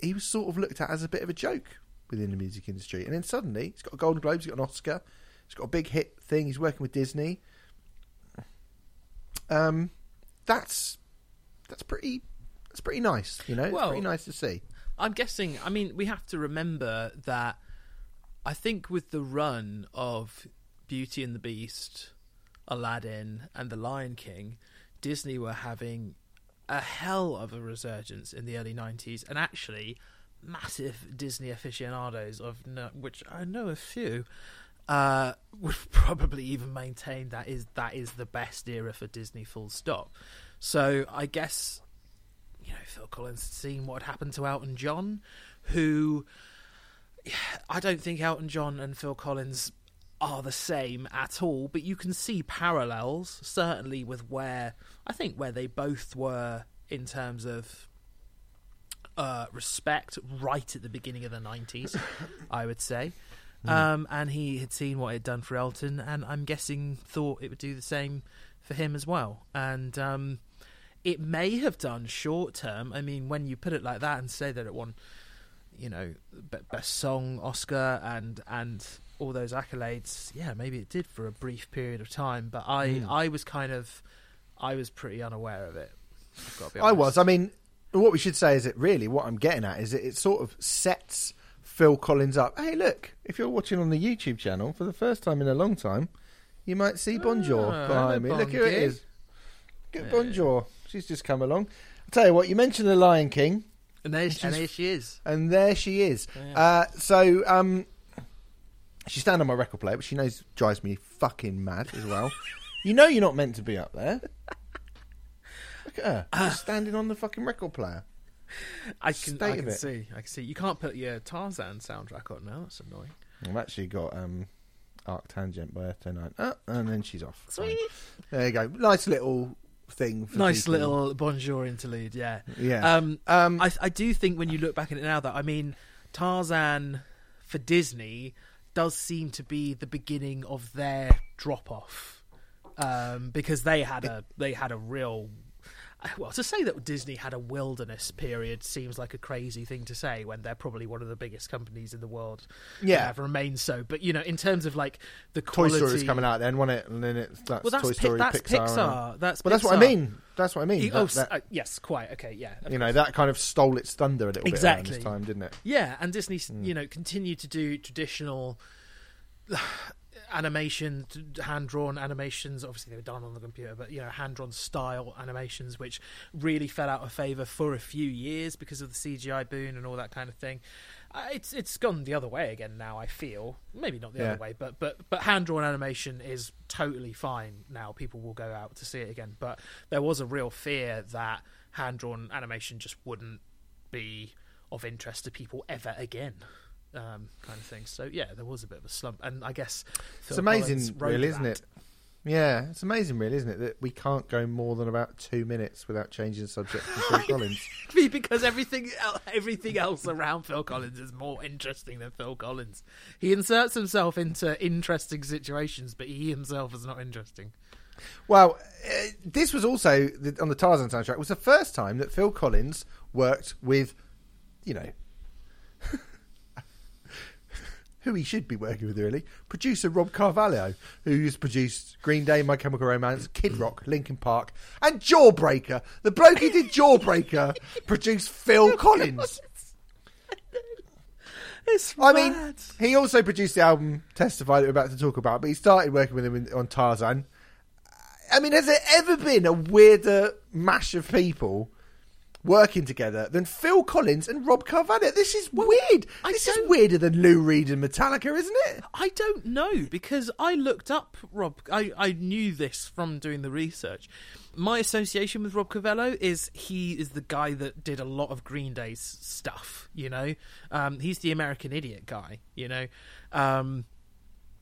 B: he was sort of looked at as a bit of a joke within the music industry. And then suddenly, he's got a Golden Globe, he's got an Oscar, he's got a big hit thing, he's working with Disney. Um, that's that's pretty that's pretty nice, you know.
C: Well, it's
B: pretty nice to see.
C: I'm guessing. I mean, we have to remember that. I think with the run of Beauty and the Beast, Aladdin, and The Lion King, Disney were having a hell of a resurgence in the early '90s, and actually, massive Disney aficionados of which I know a few. Uh, would probably even maintain that is that is the best era for Disney. Full stop. So I guess you know, Phil Collins seeing what happened to Elton John, who I don't think Elton John and Phil Collins are the same at all, but you can see parallels, certainly with where I think where they both were in terms of uh, respect right at the beginning of the 90s, I would say. Um, and he had seen what it had done for Elton, and I'm guessing thought it would do the same for him as well. And um, it may have done short term. I mean, when you put it like that and say that it won, you know, best song Oscar and and all those accolades, yeah, maybe it did for a brief period of time. But I I was kind of I was pretty unaware of it. I've got to be
B: I was. I mean, what we should say is that really what I'm getting at is that it sort of sets Phil Collins up. Hey, look, if you're watching on the YouTube channel for the first time in a long time, you might see Bonjour
C: Ah,
B: behind me.
C: hello,
B: Look who it is. Get Bonjour. She's just come along. I'll tell you what, you mentioned the Lion King,
C: And there, and there she is.
B: and there she is. Uh, so, um, she's standing on my record player, but she knows drives me fucking mad as well. you know you're not meant to be up there. Look at her, just standing on the fucking record player.
C: I can,
B: State
C: I can see. I can see. You can't put your Tarzan soundtrack on now. That's annoying.
B: I've actually got um, Arc Tangent by Earth Night. Oh, and then she's off.
C: Sweet.
B: There you go. Nice little thing. For
C: Nice
B: people.
C: little bonjour interlude. Yeah.
B: Yeah.
C: Um,
B: Um,
C: I, I do think when you look back at it now, that I mean, Tarzan for Disney does seem to be the beginning of their drop off, um, because they had a they had a real. Well, to say that Disney had a wilderness period seems like a crazy thing to say when they're probably one of the biggest companies in the world. and
B: Yeah.
C: have remained so. But you know, in terms of like the
B: Toy
C: quality,
B: Story was coming out then, wasn't it? And then it's that's,
C: Well, that's
B: Toy
C: Pi- that's
B: Pixar.
C: Pixar.
B: and-
C: That's
B: but that's what I mean. That's what I mean. That-
C: oh,
B: that-
C: uh, yes, quite okay. Yeah,
B: you know that kind of stole its thunder a little bit around
C: Exactly.
B: this time, didn't it?
C: Yeah, and Disney,
B: Hmm.
C: you know, continued to do traditional animation, hand drawn animations. Obviously, they were done on the computer, but you know, hand drawn style animations, which really fell out of favor for a few years because of the CGI boon and all that kind of thing. Uh, it's it's gone the other way again now. I feel maybe not the
B: Yeah.
C: other way, but but but hand drawn animation is totally fine now. People will go out to see it again, but there was a real fear that hand drawn animation just wouldn't be of interest to people ever again. Um, kind of thing. So yeah, there was a bit of a slump, and I guess
B: It's amazing, really, isn't it? Yeah, it's amazing, really, isn't it, that we can't go more than about two minutes without changing the subject from Phil Collins.
C: because everything everything else around Phil Collins is more interesting than Phil Collins. He inserts himself into interesting situations, but he himself is not interesting.
B: Well, uh, this was also the, on the Tarzan soundtrack. It Was the first time that Phil Collins worked with, you know, who he should be working with, really. Producer Rob Cavallo, who's produced Green Day, My Chemical Romance, Kid Rock, Linkin Park, and Jawbreaker. The bloke who did Jawbreaker produced Phil Collins.
C: It's
B: I mean,
C: mad.
B: he also produced the album Testify that we're about to talk about, but he started working with him in, on Tarzan. I mean, has there ever been a weirder mash of people working together than Phil Collins and Rob Cavallo? This is weird.
C: I
B: this is weirder than Lou Reed and Metallica, isn't it?
C: I don't know because I looked up Rob. I, I knew this from doing the research. My association with Rob Cavallo is he is the guy that did a lot of Green Day's stuff. You know, um, he's the American Idiot guy. You know, um,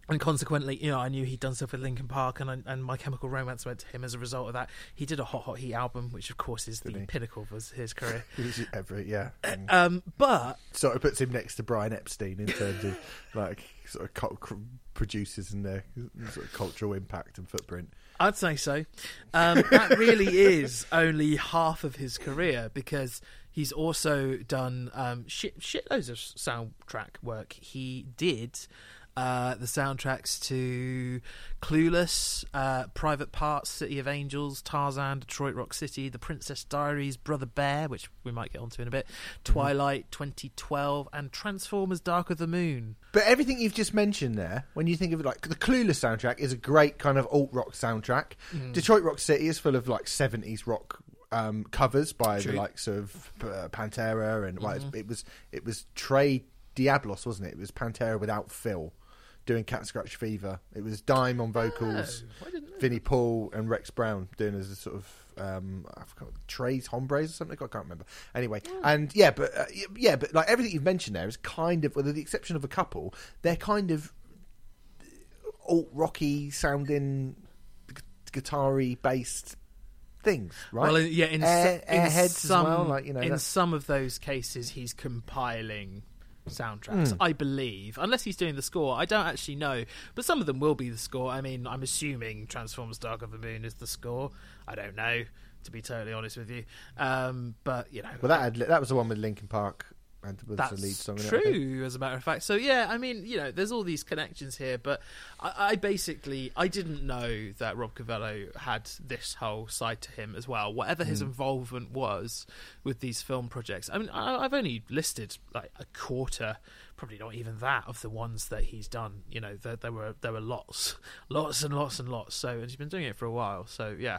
C: and consequently, you know, I knew he'd done stuff with Linkin Park, and I, and My Chemical Romance went to him as a result of that. He did a Hot Hot Heat album, which of course is the
B: he?
C: pinnacle of his, his career.
B: Every, yeah. And
C: Um, but
B: sort of puts him next to Brian Epstein in terms of like sort of cr- producers and their sort of cultural impact and footprint.
C: I'd say so. Um, that really is only half of his career because he's also done um, shit, shitloads of soundtrack work. He did uh, the soundtracks to Clueless, uh, Private Parts, City of Angels, Tarzan, Detroit Rock City, The Princess Diaries, Brother Bear, which we might get onto in a bit, Twilight 2012, and Transformers Dark of the Moon.
B: But everything you've just mentioned there, when you think of it, like the Clueless soundtrack is a great kind of alt rock soundtrack.
C: Mm.
B: Detroit Rock City is full of like seventies rock um, covers by
C: True.
B: the likes of uh, Pantera and well,
C: Mm-hmm.
B: it was it was Tres Diablos, wasn't it? It was Pantera without Phil doing Cat Scratch Fever. It was Dime on vocals,
C: Oh, I didn't know
B: Vinnie Paul and Rex Brown doing as a sort of um, I forgot Tres Hombres or something. I can't remember. Anyway, and yeah, but uh, yeah, but like everything you've mentioned there is kind of, with the exception of a couple, they're kind of alt rocky sounding, guitar-y based things, right?
C: Well, yeah, in,
B: Air-
C: in some,
B: well, like, you know,
C: in
B: that's-
C: some of those cases, he's compiling soundtracks.
B: Hmm.
C: I believe, unless he's doing the score, I don't actually know. But some of them will be the score. I mean, I'm assuming Transformers: Dark of the Moon is the score. I don't know, to be totally honest with you. Um, but you know,
B: Well, that had, that was the one with Linkin Park
C: That's
B: the lead song. in it,
C: true, as a matter of fact. So yeah, I mean, you know, there's all these connections here, but I, I basically I didn't know that Rob Cavallo had this whole side to him as well. Whatever his
B: Hmm.
C: involvement was with these film projects, I mean, I, I've only listed like a quarter, probably not even that, of the ones that he's done. You know, there, there were there were lots, lots and lots and lots. So and he's been doing it for a while. So yeah,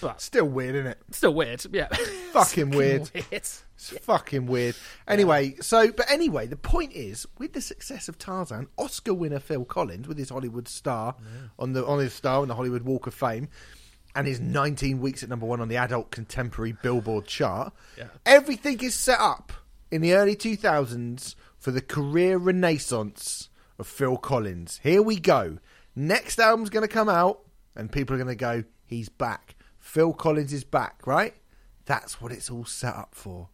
C: but
B: Still weird, isn't it?
C: still weird. Yeah,
B: Fucking weird.
C: weird.
B: It's fucking weird. Anyway, so but anyway, the point is, with the success of Tarzan, Oscar winner Phil Collins, with his Hollywood star on the on his star on the Hollywood Walk of Fame, and his 19 weeks at number one on the adult contemporary Billboard chart,
C: Yeah.
B: everything is set up in the early 2000s for the career renaissance of Phil Collins. Here we go. Next album's going to come out, and people are going to go, he's back. Phil Collins is back, right? That's what it's all set up for.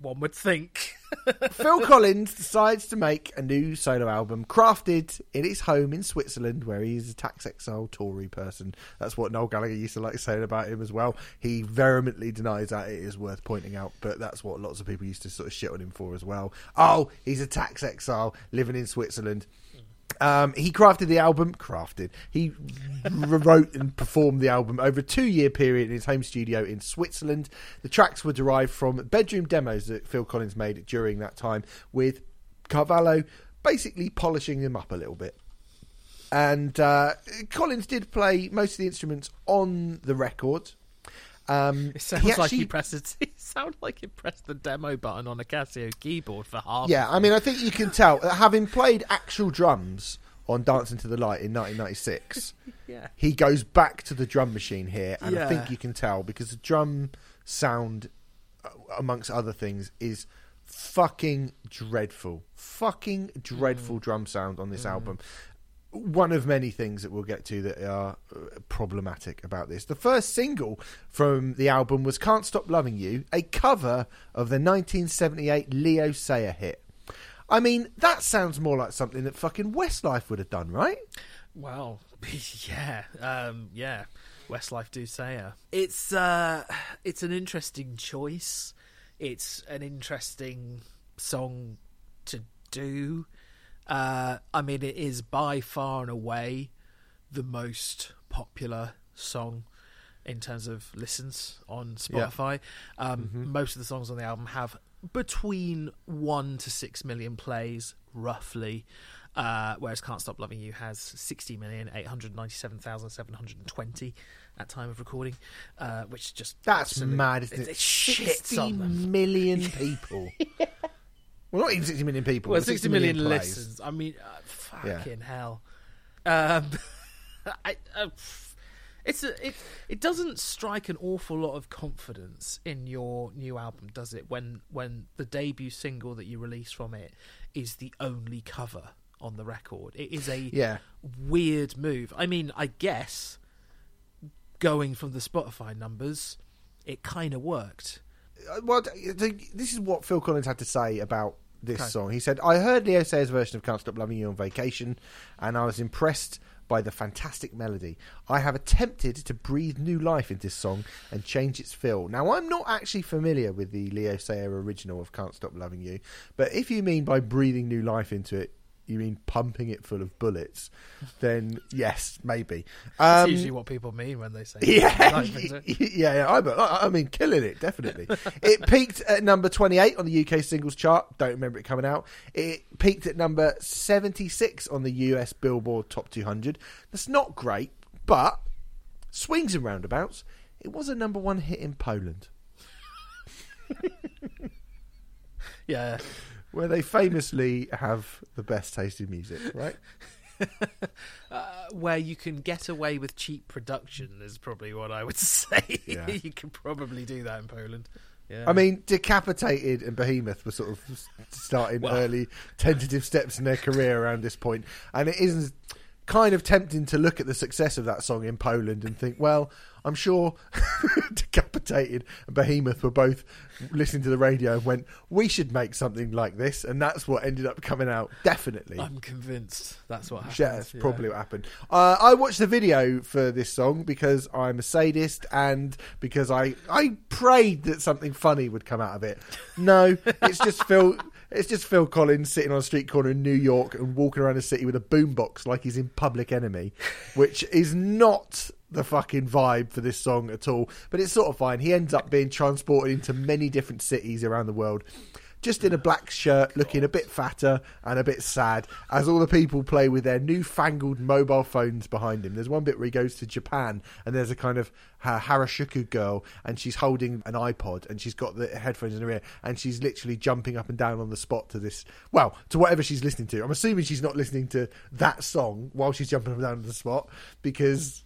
C: One would think.
B: Phil Collins decides to make a new solo album crafted in his home in Switzerland, where he's a tax exile Tory person. That's what Noel Gallagher used to like saying about him as well. He vehemently denies that it is worth pointing out, but that's what lots of people used to sort of shit on him for as well. Oh, he's a tax exile living in Switzerland. Um, he crafted the album. Crafted. He wrote and performed the album over a two-year period in his home studio in Switzerland. The tracks were derived from bedroom demos that Phil Collins made during that time, with Cavallo basically polishing them up a little bit. And uh, Collins did play most of the instruments on the record. Um,
C: It sounds
B: he
C: like he
B: actually-
C: pressed it. Sounds like he pressed the demo button on a Casio keyboard for half.
B: Yeah, I mean, I think you can tell having played actual drums on Dance into the Light in 1996,
C: Yeah.
B: he goes back to the drum machine here, and I think you can tell because the drum sound, uh, amongst other things, is fucking dreadful. Fucking dreadful drum sound on this album. One of many things that we'll get to that are uh, problematic about this. The first single from the album was Can't Stop Loving You, a cover of the 1978 Leo Sayer hit. I mean, that sounds more like something that fucking Westlife would have done, right?
C: Well, yeah, um, yeah. Westlife do Sayer. It's uh, it's an interesting choice. It's an interesting song to do. Uh, I mean, it is by far and away the most popular song in terms of listens on
B: Yeah.
C: Spotify. Um, Most of the songs on the album have between one to six million plays, roughly. Uh, whereas "Can't Stop Loving You" has sixty million eight hundred ninety-seven thousand seven hundred twenty at time of recording, uh, which just
B: That's
C: absolute-
B: mad, isn't it?
C: It, it shits
B: 60
C: on them.
B: million people. Well, not even 60 million people.
C: Well,
B: but
C: 60 million, listens. I mean, uh,
B: Yeah.
C: fucking hell. Um, I, uh, it's a, it. It doesn't strike an awful lot of confidence in your new album, does it? When when the debut single that you release from it is the only cover on the record. It is a
B: Yeah.
C: weird move. I mean, I guess going from the Spotify numbers, it kind of worked.
B: Uh, Well, th- th- this is what Phil Collins had to say about this
C: Okay.
B: song. He said, I heard Leo Sayer's version of Can't Stop Loving You on vacation, and I was impressed by the fantastic melody. I have attempted to breathe new life into this song and change its feel. Now, I'm not actually familiar with the Leo Sayer original of Can't Stop Loving You, but if you mean by breathing new life into it, you mean pumping it full of bullets, then yes, maybe.
C: That's
B: Um,
C: usually what people mean when they say
B: yeah,
C: life
B: yeah, yeah. I I mean, killing it, definitely. it peaked at number 28 on the UK singles chart. Don't remember it coming out. It peaked at number 76 on the US Billboard Top 200. That's not great, but swings and roundabouts. It was a number one hit in Poland,
C: Yeah.
B: Where they famously have the best taste in music, right?
C: Uh, where you can get away with cheap production is probably what I would say.
B: Yeah.
C: you can probably do that in Poland. Yeah.
B: I mean, Decapitated and Behemoth were sort of starting
C: Well-
B: early tentative steps in their career around this point, and it isn't. Kind of tempting to look at the success of that song in Poland and think, well, I'm sure Decapitated and Behemoth were both listening to the radio and went, we should make something like this, and that's what ended up coming out. Definitely.
C: I'm convinced that's what happened.
B: Yeah, that's probably what happened. Uh, I watched the video for this song because I'm a sadist and because I I prayed that something funny would come out of it. No, it's just Phil. It's just Phil Collins sitting on a street corner in New York and walking around the city with a boombox like he's in Public Enemy, which is not the fucking vibe for this song at all. But it's sort of fine. He ends up being transported into many different cities around the world just in a black shirt, looking a bit fatter and a bit sad, as all the people play with their newfangled mobile phones behind him. There's one bit where he goes to Japan, and there's a kind of uh, Harajuku girl, and she's holding an iPod, and she's got the headphones in her ear, and she's literally jumping up and down on the spot to this, well, to whatever she's listening to. I'm assuming she's not listening to that song while she's jumping up and down on the spot, because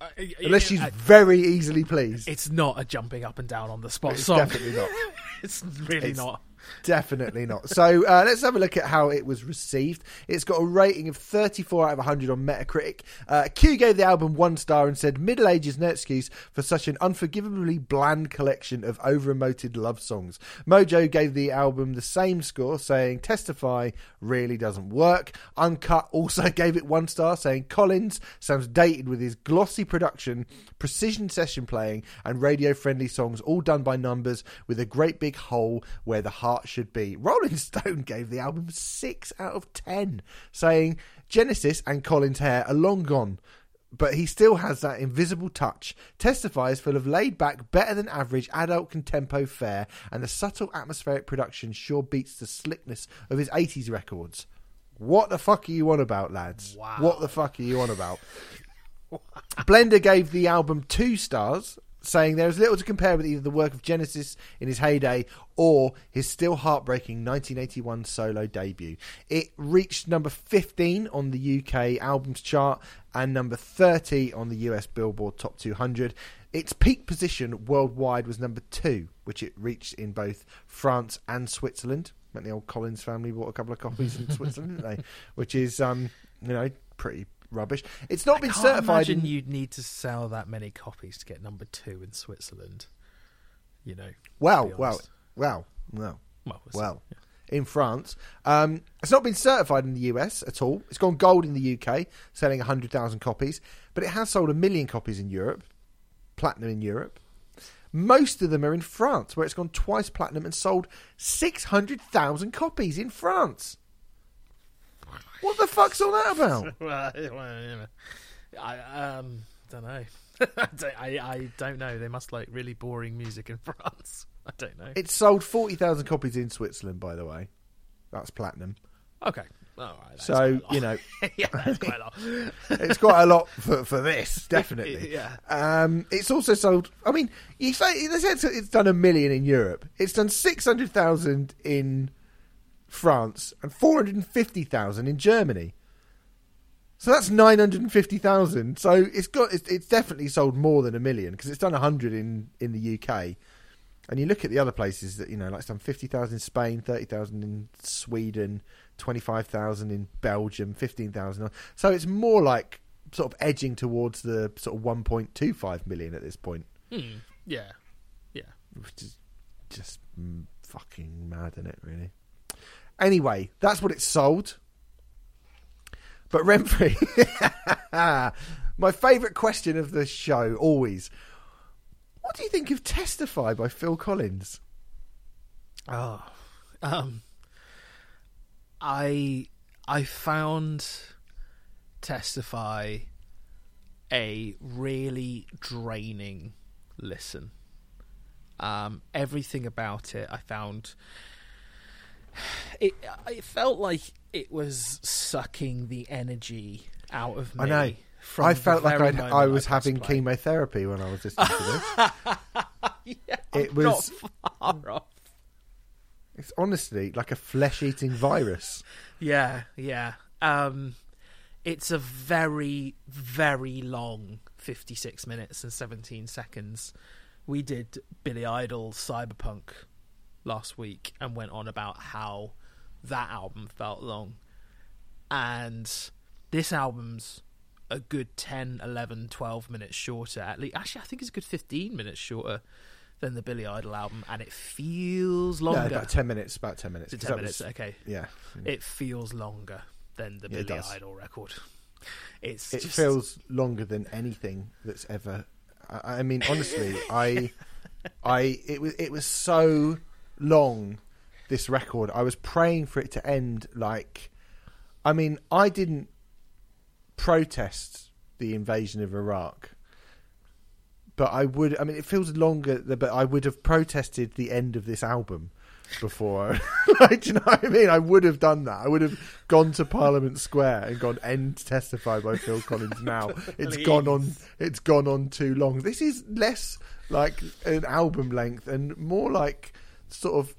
C: Uh,
B: unless she's
C: uh,
B: very easily pleased,
C: It's not a jumping up and down on the spot
B: it's
C: song.
B: definitely not.
C: it's really
B: It's-
C: not.
B: Definitely not. So uh, let's have a look at how it was received. It's got a rating of 34 out of 100 on Metacritic. Uh, Q gave the album one star and said, Middle Age is no excuse for such an unforgivably bland collection of over emoted love songs. Mojo gave the album the same score, saying, Testify really doesn't work. Uncut also gave it one star, saying, Collins sounds dated with his glossy production, precision session playing, and radio friendly songs, all done by numbers with a great big hole where the heart should be. Rolling Stone gave the album 6 out of 10, saying Genesis and Collins' hair are long gone. But he still has that invisible touch. Testifies full of laid back, better than average adult contempo fare, and the subtle atmospheric production sure beats the slickness of his 80s records. What the fuck are you on about, lads?
C: Wow.
B: What the fuck are you on about? Blender gave the album two stars, saying there is little to compare with either the work of Genesis in his heyday or his still heartbreaking 1981 solo debut. It reached number 15 on the UK albums chart and number 30 on the US Billboard Top 200. Its peak position worldwide was number two, which it reached in both France and Switzerland. Meant the old Collins family bought a couple of copies in Switzerland, didn't they? Which is, um, you know, pretty rubbish. It's not been
C: I can't
B: certified.
C: imagine
B: in-
C: you'd need to sell that many copies to get number two in Switzerland. You know.
B: Well, well, well, well,
C: Well,
B: well. In France, um, it's not been certified in the US at all. It's gone gold in the UK, selling hundred thousand copies, but it has sold a million copies in Europe, platinum in Europe. Most of them are in France, where it's gone twice platinum and sold six hundred thousand copies in France. What the fuck's all that about?
C: Well, well, you know, I um don't know. I, don't, I I don't know. They must like really boring music in France. I don't know.
B: It sold forty thousand copies in Switzerland, by the way. That's platinum.
C: okay. All right. that's
B: So
C: quite a lot.
B: you know,
C: yeah, that's quite a lot.
B: it's quite a lot for, for this, definitely.
C: Yeah.
B: Um, it's also sold. I mean, you say they said it's done a million in Europe. It's done six hundred thousand in France and four hundred and fifty thousand in Germany. So that's nine hundred and fifty thousand. So it's got it's, it's definitely sold more than a million because it's done hundred in in the UK. And you look at the other places that you know, like it's done fifty thousand in Spain, thirty thousand in Sweden, twenty five thousand in Belgium, fifteen thousand. So it's more like sort of edging towards the sort of one point two five million at this point,
C: Hmm. Yeah. Yeah.
B: which is just fucking mad, isn't it? Really. Anyway, that's what it sold. But Renfrey, my favourite question of the show always. What do you think of "Testify" by Phil Collins?
C: Oh, um, I I found testify a really draining listen. Um, everything about it, I found it. It felt like it was sucking the energy out of me.
B: I know. I felt like I'd, I was having chemotherapy when I was listening to this.
C: Yeah,
B: It
C: I'm
B: was-
C: not far off.
B: it's honestly like a flesh-eating virus.
C: Yeah, yeah. Um, it's a very, very long 56 minutes and 17 seconds. We did Billy Idol Cyberpunk last week and went on about how that album felt long. And this album's a good 10, 11, 12 minutes shorter. At least, actually, I think it's a good 15 minutes shorter than the Billy Idol album, and it feels
B: No,
C: longer.
B: about ten minutes. About ten minutes.
C: Is 10
B: that was-
C: minutes? Okay.
B: Yeah.
C: It feels longer than the
B: Yeah,
C: Billy. Idol record. It's
B: It
C: just,
B: feels longer than anything that's ever. I, I mean, honestly, I, I, it was it was so long. This record, I was praying for it to end. Like, I mean, I didn't protest the invasion of Iraq, but I would. I mean, it feels longer, but I would have protested the end of this album before. like, do you know what I mean? I would have done that. I would have gone to Parliament Square and gone end testified by Phil Collins. Now it's gone on. It's gone on too long. This is less like an album length and more like sort of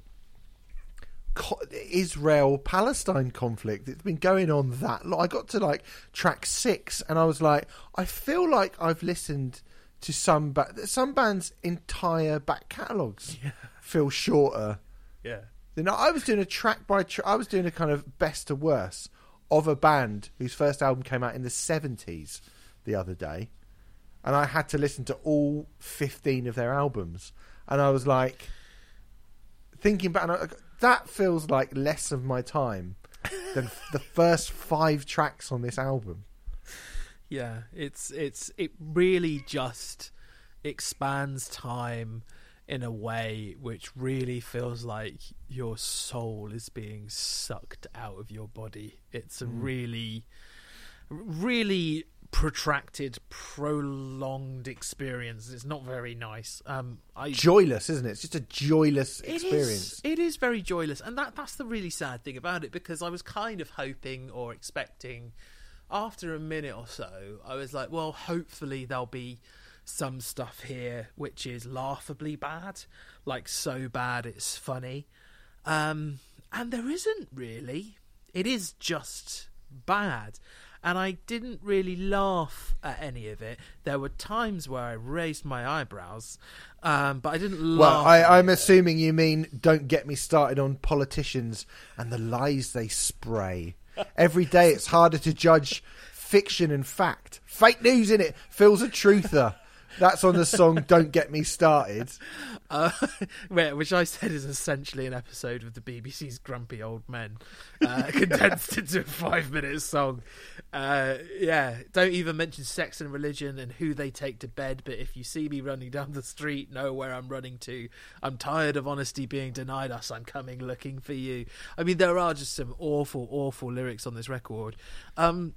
B: co- Israel Palestine conflict. It's been going on that long. I got to like track six, and I was like, I feel like I've listened to some ba- some bands' entire back catalogues feel shorter.
C: yeah.
B: Know, I was doing a track by track. I was doing a kind of best to worst of a band whose first album came out in the seventies the other day, and I had to listen to all fifteen of their albums, and I was like, thinking back, and I, that feels like less of my time than the first five tracks on this album.
C: Yeah, it's it's it really just expands time in a way which really feels like your soul is being sucked out of your body. It's a mm. really really protracted prolonged experience. It's not very nice. Um I
B: Joyless, isn't it? It's just a joyless
C: it is-
B: experience.
C: It is very joyless, and that that's the really sad thing about it because I was kind of hoping or expecting after a minute or so, I was like, well, hopefully there'll be some stuff here which is laughably bad, like so bad it's funny. Um, and there isn't really. It is just bad. And I didn't really laugh at any of it. There were times where I raised my eyebrows, um, but I didn't
B: Well,
C: laugh.
B: I, I'm
C: it.
B: assuming you mean don't get me started on politicians and the lies they spray. Every day it's harder to judge fiction and fact. Fake news in it. Phil's a truther. That's on the song Don't Get Me Started.
C: Uh, which I said is essentially an episode of the BBC's Grumpy Old Men, uh, condensed into a five minute song. Uh, yeah, don't even mention sex and religion and who they take to bed, but if you see me running down the street, know where I'm running to. I'm tired of honesty being denied us, I'm coming looking for you. I mean, there are just some awful, awful lyrics on this record. Um,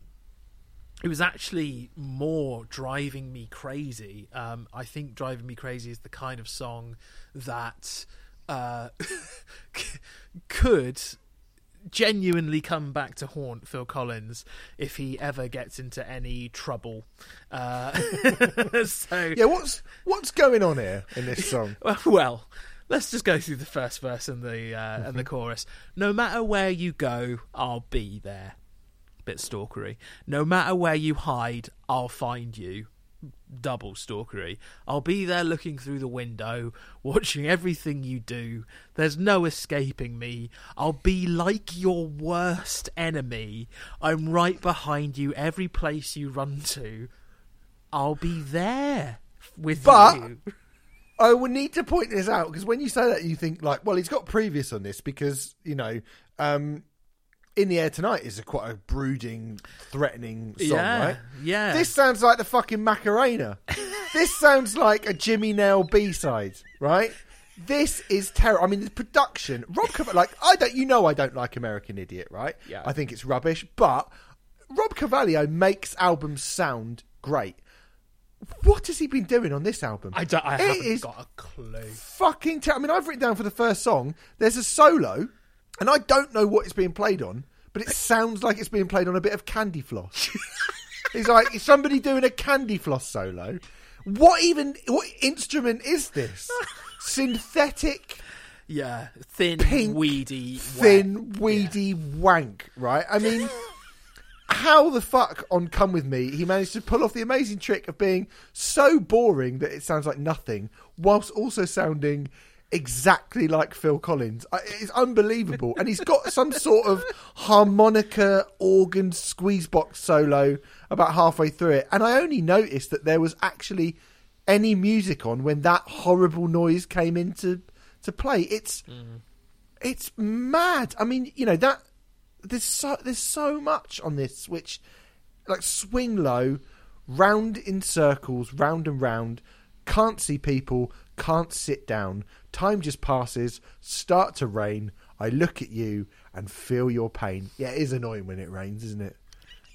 C: it was actually more driving me crazy. Um, I think driving me crazy is the kind of song that uh, could genuinely come back to haunt Phil Collins if he ever gets into any trouble. Uh, so
B: Yeah, what's what's going on here in this song?
C: well, let's just go through the first verse and the uh, and the chorus. No matter where you go, I'll be there. Bit stalkery. No matter where you hide, I'll find you. Double stalkery. I'll be there looking through the window, watching everything you do. There's no escaping me. I'll be like your worst enemy. I'm right behind you every place you run to. I'll be there with
B: But-
C: you.
B: I would need to point this out because when you say that, you think like, well, he's got previous on this because you know, um, "In the Air Tonight" is a quite a brooding, threatening song,
C: yeah,
B: right?
C: yeah.
B: This sounds like the fucking Macarena. this sounds like a Jimmy Nail B side, right? This is terrible. I mean, the production, Rob, Cav- like I don't, you know, I don't like American Idiot, right?
C: Yeah.
B: I think it's rubbish, but Rob Cavallo makes albums sound great. What has he been doing on this album?
C: I don't. I
B: It
C: haven't
B: is
C: got a clue.
B: fucking ter- I mean, I've written down for the first song. There's a solo, and I don't know what it's being played on, but it sounds like it's being played on a bit of candy floss. it's like is somebody doing a candy floss solo. What even? What instrument is this? Synthetic,
C: Yeah, thin,
B: Pink,
C: weedy,
B: thin,
C: wet.
B: weedy wank. Right? I mean. How the fuck on Come With Me he managed to pull off the amazing trick of being so boring that it sounds like nothing, whilst also sounding exactly like Phil Collins. It's unbelievable, and he's got some sort of harmonica organ squeeze box solo about halfway through it. And I only noticed that there was actually any music on when that horrible noise came into to play. It's mm. it's mad. I mean, you know that there's so there's so much on this which like swing low, round in circles, round and round. Can't see people, can't sit down. Time just passes. Start to rain. I look at you and feel your pain. Yeah, it is annoying when it rains, isn't it?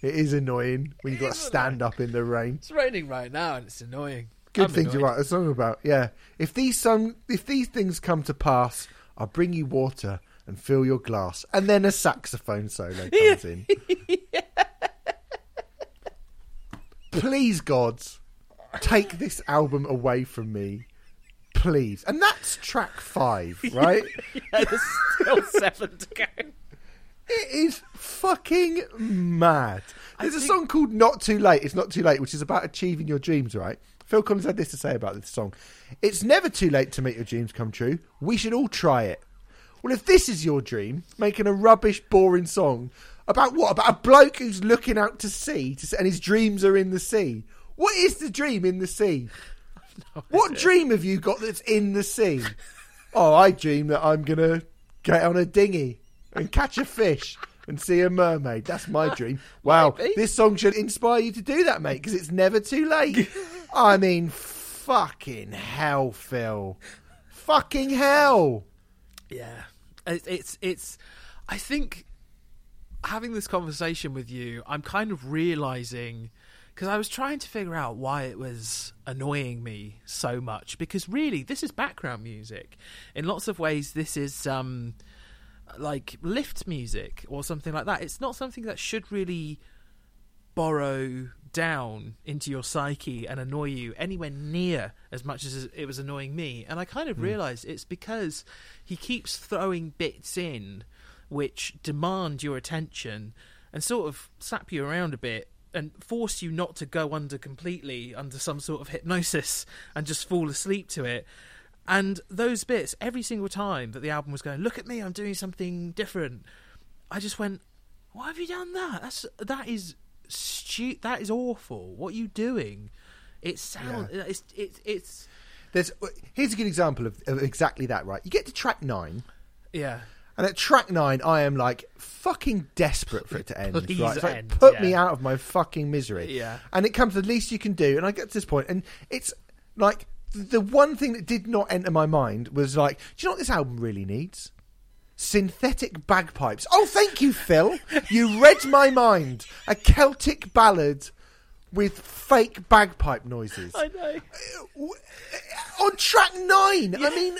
B: It is annoying when you've got to stand up in the rain.
C: It's raining right now, and it's annoying.
B: Good
C: I'm
B: thing to
C: annoyed.
B: write a song about. Yeah. If these some if these things come to pass, I'll bring you water and fill your glass. And then a saxophone solo comes in. Please, gods, take this album away from me. Please. And that's track five, right?
C: Yeah, there's still seven to go.
B: It is fucking mad. There's a song called Not Too Late. It's Not Too Late, which is about achieving your dreams, right? Phil Collins had this to say about this song. It's never too late to make your dreams come true. We should all try it. Well, if this is your dream, making a rubbish, boring song about what? About a bloke who's looking out to sea to, and his dreams are in the sea. What is the dream in the sea? What dream have you got that's in the sea? Oh, I dream that I'm going to get on a dinghy and catch a fish and see a mermaid. That's my dream. Wow, this song should inspire you to do that, mate, because it's never too late. I mean, fucking hell, Phil. Fucking hell.
C: Yeah, it's it's, it's I think having this conversation with you, I'm kind of realizing because I was trying to figure out why it was annoying me so much. Because really, this is background music. In lots of ways, this is um like lift music or something like that. It's not something that should really borrow down into your psyche and annoy you anywhere near as much as it was annoying me. And I kind of realized it's because he keeps throwing bits in which demand your attention and sort of slap you around a bit and force you not to go under completely under some sort of hypnosis and just fall asleep to it. And those bits, every single time that the album was going, look at me, I'm doing something different. I just went, why have you done that? That's that is stu- That is awful. What are you doing? It sounds. It's it's it's
B: There's here's a good example of, of exactly that. Right, you get to track nine,
C: yeah.
B: And at track nine, I am like fucking desperate for it to end.
C: Please
B: right, It's like, put
C: yeah.
B: me out of my fucking misery.
C: Yeah.
B: and it comes the least you can do, and I get to this point, and it's like the one thing that did not enter my mind was like, do you know what this album really needs? Synthetic bagpipes. Oh, thank you, Phil. You read my mind. A Celtic ballad with fake bagpipe noises
C: I know.
B: Uh, uh, on track nine. I mean,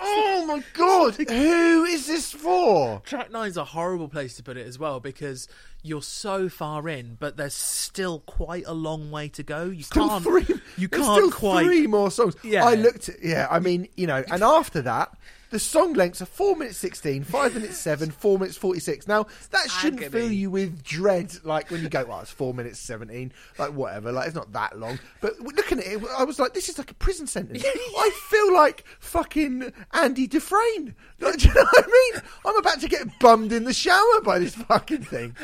B: oh my god, who is this for?
C: Track nine's a horrible place to put it as well because you're so far in, but there's still quite a long way to go. You
B: Still
C: can't.
B: three.
C: You can't
B: still
C: quite.
B: three more songs.
C: Yeah.
B: I looked at. Yeah, I mean, you know, and after that. The song lengths are four minutes sixteen, five minutes seven, four minutes forty six. Now that shouldn't
C: Agony.
B: fill you with dread, like when you go, "Well, it's four minutes seventeen, like whatever." Like it's not that long. But looking at it, I was like, "This is like a prison sentence." I feel like fucking Andy Dufresne. Like, do you know what I mean? I'm about to get bummed in the shower by this fucking thing.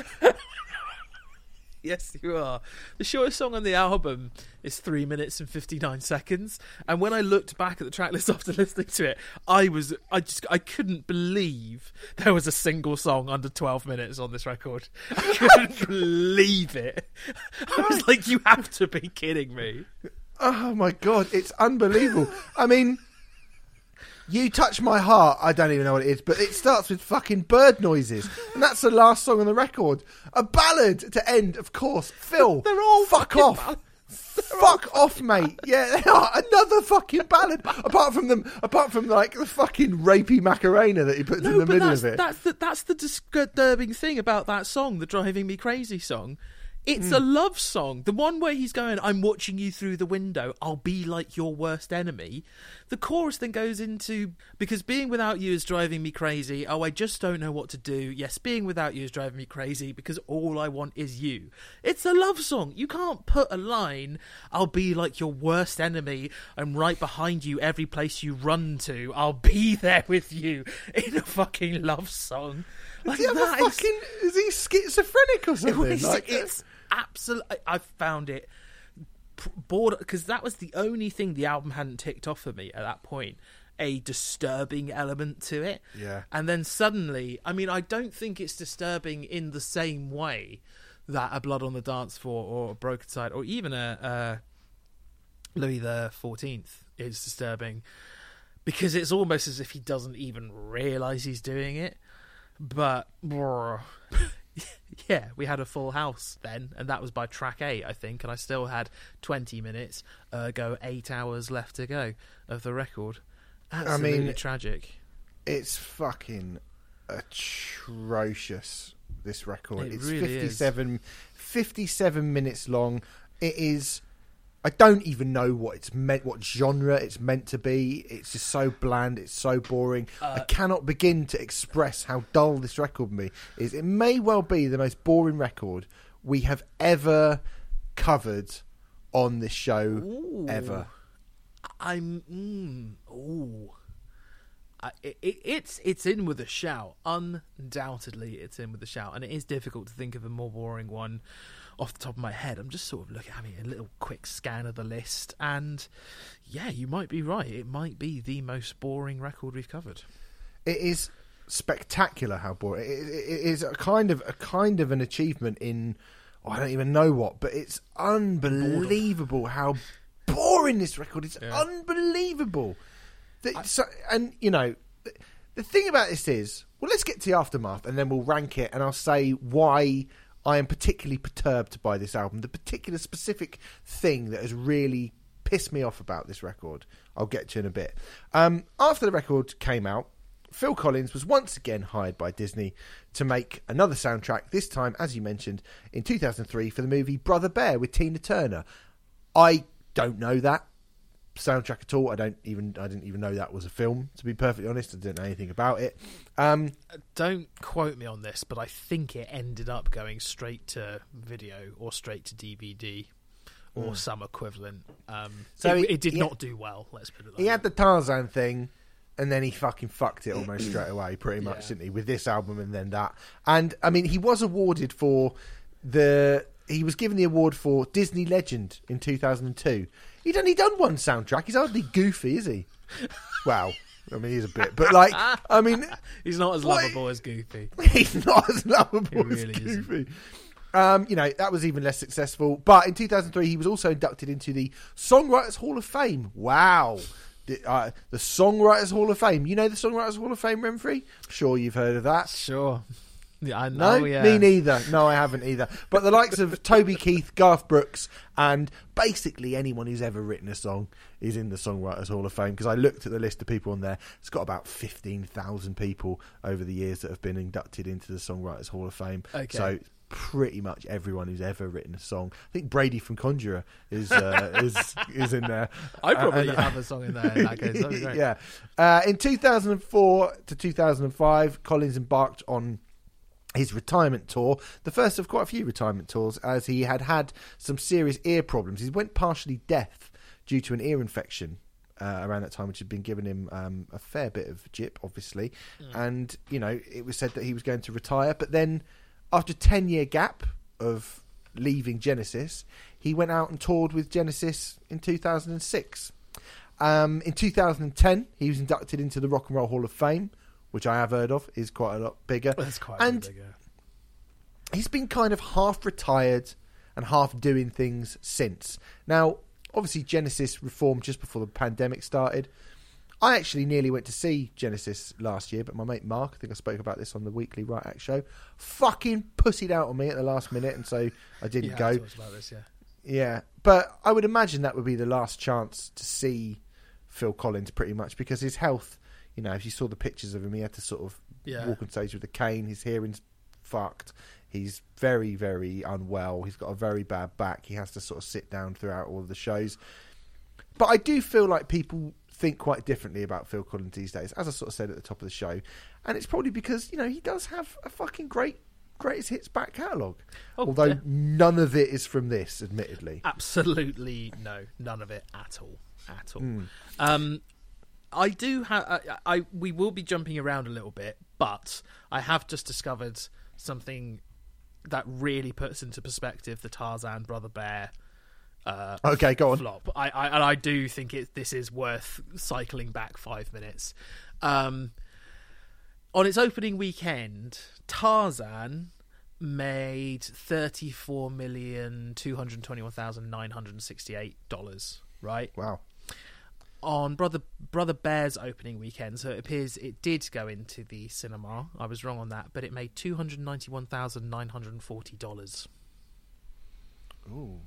C: Yes, you are. The shortest song on the album is three minutes and fifty nine seconds. And when I looked back at the track list after listening to it, I was I just I couldn't believe there was a single song under twelve minutes on this record. I couldn't believe it. I was like, you have to be kidding me.
B: Oh my god, it's unbelievable. I mean, you touch my heart. I don't even know what it is, but it starts with fucking bird noises, and that's the last song on the record. A ballad to end, of course. Phil,
C: They're all
B: fuck off. Fuck off, mate. Yeah, they are another fucking ballad. apart from them, apart from like the fucking rapey Macarena that he puts in the middle of it.
C: that's the that's the disturbing thing about that song, the "Driving Me Crazy" song. It's hmm. a love song. The one where he's going, I'm watching you through the window, I'll be like your worst enemy. The chorus then goes into, because being without you is driving me crazy. Oh, I just don't know what to do. Yes, being without you is driving me crazy because all I want is you. It's a love song. You can't put a line, I'll be like your worst enemy. I'm right behind you every place you run to. I'll be there with you in a fucking love song. Like,
B: Does he
C: that is-
B: fucking? Is he schizophrenic or something?
C: it's,
B: Like, uh,
C: it's absolutely. I found it bored because that was the only thing the album hadn't ticked off for me at that point. A disturbing element to it.
B: Yeah.
C: And then suddenly, I mean, I don't think it's disturbing in the same way that a Blood on the Dance Floor or a Brokencyde or even a, a Louis the Fourteenth is disturbing because it's almost as if he doesn't even realize he's doing it. But yeah, we had a full house then, and that was by track eight, I think, and I still had twenty minutes, ergo eight hours left to go of the record. Absolutely
B: mean-
C: tragic.
B: it's fucking atrocious. This record.
C: It
B: it's
C: really is.
B: 57, 57 minutes long. It is. I don't even know what it's meant, what genre it's meant to be. It's just so bland. It's so boring.
C: Uh,
B: I cannot begin to express how dull this record me is. It may well be the most boring record we have ever covered on this show
C: Ooh.
B: ever.
C: I'm. Mm, ooh. I, it, it, it's it's in with a shout. Undoubtedly, it's in with a shout, and it is difficult to think of a more boring one off the top of my head. I'm just sort of looking, having a little quick scan of the list, and yeah, you might be right. It might be the most boring record we've covered.
B: it is spectacular how boring it, is a kind of a kind of an achievement in oh, I don't even know what but it's unbelievable how boring this record is
C: Yeah.
B: unbelievable The- so, and you know the, the thing about this is well let's get to the aftermath and then we'll rank it and I'll say why I am particularly perturbed by this album. The particular specific thing that has really pissed me off about this record I'll get to in a bit. Um, after the record came out Phil Collins was once again hired by Disney to make another soundtrack, this time, as you mentioned, in 2003 for the movie Brother Bear with Tina Turner. I don't know that soundtrack at all. I don't even I didn't even know that was a film, to be perfectly honest. I didn't know anything about it. Um,
C: Don't quote me on this, but I think it ended up going straight to video or straight to DVD or some equivalent. Um.
B: So
C: it,
B: he-
C: it did not do well. Let's put it. Like
B: he had the Tarzan thing, and then he fucking fucked it almost straight away, pretty much,
C: Yeah.
B: didn't he? With this album and then that. And I mean, he was awarded for the. He was given the award for Disney Legend in 2002. He done he done one soundtrack. He's hardly goofy, is he? Wow. I mean, he's a bit, but like, I mean,
C: He's not as
B: What-
C: lovable as Goofy.
B: he's not as lovable as
C: really isn't.
B: Goofy. Um, you know, that was even less successful. But in 2003, he was also inducted into the Songwriters Hall of Fame. Wow. The, uh, the Songwriters Hall of Fame. You know the Songwriters Hall of Fame, Renfrey? Sure, you've heard of that.
C: Sure. Yeah, I
B: No,
C: know. yeah.
B: me neither. No, I haven't either. But the likes of Toby Keith, Garth Brooks, and basically anyone who's ever written a song is in the Songwriters Hall of Fame. Because I looked at the list of people on there. It's got about fifteen thousand people over the years that have been inducted into the Songwriters Hall of Fame.
C: Okay.
B: So pretty much everyone who's ever written a song. I think Brady from Conjurer is uh, is is in there.
C: I probably
B: Uh, and-
C: have a song in there in that case. Great.
B: yeah. Uh, in 2004 to 2005, Collins embarked on his retirement tour, the first of quite a few retirement tours, as he had had some serious ear problems. He went partially deaf due to an ear infection. Uh, around that time, which had been giving him um, a fair bit of jip, obviously, and you know it was said that he was going to retire. But then, after a ten year gap of leaving Genesis, he went out and toured with Genesis in two thousand and six. Um, in 2010, he was inducted into the Rock and Roll Hall of Fame, which I have heard of, is quite a lot bigger.
C: That's quite
B: and
C: bigger.
B: he's been kind of half retired and half doing things since. Now, obviously, Genesis reformed just before the pandemic started. I actually nearly went to see Genesis last year, but my mate Mark, I think I spoke about this on the weekly Riot Act show, fucking pussied out on me at the last minute, and so I didn't
C: Yeah,
B: go.
C: I about this, yeah.
B: Yeah, but I would imagine that would be the last chance to see Phil Collins, pretty much, because his health. You know, if you saw the pictures of him, he had to sort of
C: Yeah.
B: walk on stage with a cane. His hearing's fucked. He's very, very unwell. He's got a very bad back. He has to sort of sit down throughout all of the shows. But I do feel like people think quite differently about Phil Collins these days, as I sort of said at the top of the show. And it's probably because, you know, he does have a fucking great greatest hits back catalogue.
C: Oh,
B: Although
C: yeah.
B: none of it is from this, admittedly.
C: Absolutely no, none of it at all, at all.
B: Hmm.
C: Um, I do have. I, I we will be jumping around a little bit, but I have just discovered something that really puts into perspective the Tarzan Brother Bear uh,
B: Okay, go on.
C: flop. I, I and I do think it this is worth cycling back five minutes. Um, on its opening weekend, Tarzan made thirty four million two hundred twenty one thousand nine hundred sixty eight dollars. Right
B: Wow.
C: On Brother Brother Bear's opening weekend, so it appears it did go into the cinema. I was wrong on that, but it made two hundred ninety one thousand nine hundred forty dollars.
B: Ooh.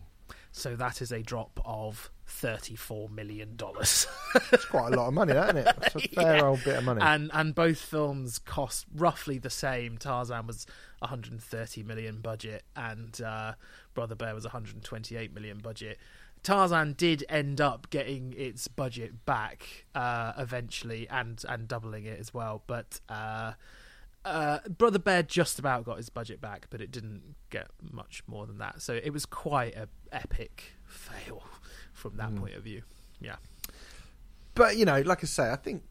C: So that is a drop of thirty-four million dollars,
B: It's quite a lot of money, isn't it? It's a fair
C: Yeah.
B: old bit of money.
C: and and both films cost roughly the same. Tarzan was one hundred thirty million budget, and uh, Brother Bear was one hundred twenty-eight million budget. Tarzan did end up getting its budget back uh, eventually, and and doubling it as well, but. Uh, uh, Brother Bear just about got his budget back, but it didn't get much more than that. So it was quite a epic fail from that point of view. Yeah.
B: But you know, like I say, I think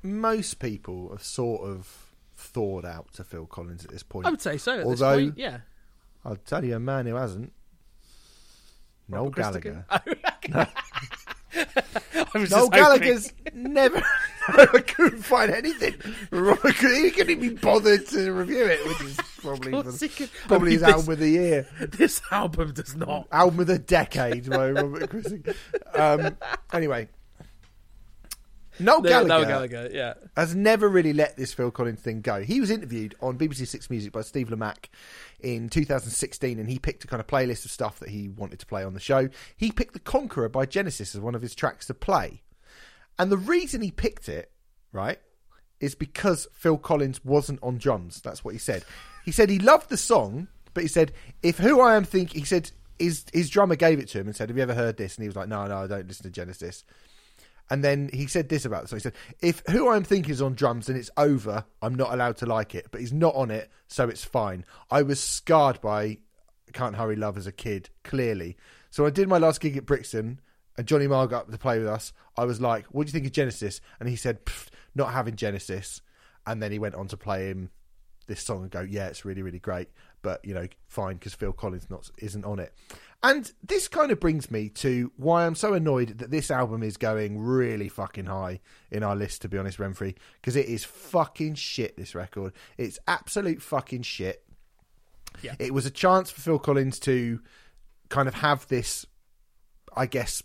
B: most people have sort of thawed out to Phil Collins at this point.
C: I would say so. At
B: Although-
C: this point, yeah.
B: I'll tell you a man who hasn't. Noel
C: Robert
B: Gallagher.
C: Christgau. I was
B: Noel
C: just hoping-
B: Gallagher's never. I couldn't find anything. Robert, he couldn't be bothered to review it, which is probably
C: Of course he could.
B: probably
C: I
B: his
C: this-
B: album of the year,
C: This album does not.
B: album of the decade by Robert Christgau. Um, anyway, Noel
C: No,
B: Gallagher,
C: Noel Gallagher, yeah.
B: has never really let this Phil Collins thing go. He was interviewed on BBC Six Music by Steve Lamacq in 2016, and he picked a kind of playlist of stuff that he wanted to play on the show. He picked The Conqueror by Genesis as one of his tracks to play. And the reason he picked it, right, is because Phil Collins wasn't on drums. That's what he said. He said he loved the song, but he said, if who I am thinking, he said, his, his drummer gave it to him and said, Have you ever heard this? And he was like, No, no, I don't listen to Genesis. And then he said this about it. So he said, if who I'm thinking is on drums and it's over, I'm not allowed to like it. But he's not on it, so it's fine. I was scarred by Can't Hurry Love as a kid, clearly. So I did my last gig at Brixton and Johnny Marr got up to play with us. I was like, what do you think of Genesis? And he said, not having Genesis. And then he went on to play him this song and go, yeah, it's really, really great. But, you know, fine, because Phil Collins not, isn't on it. And this kind of brings me to why I'm so annoyed that this album is going really fucking high in our list, to be honest, Renfrey, because it is fucking shit, this record. It's absolute fucking shit.
C: Yeah.
B: It was a chance for Phil Collins to kind of have this, I guess,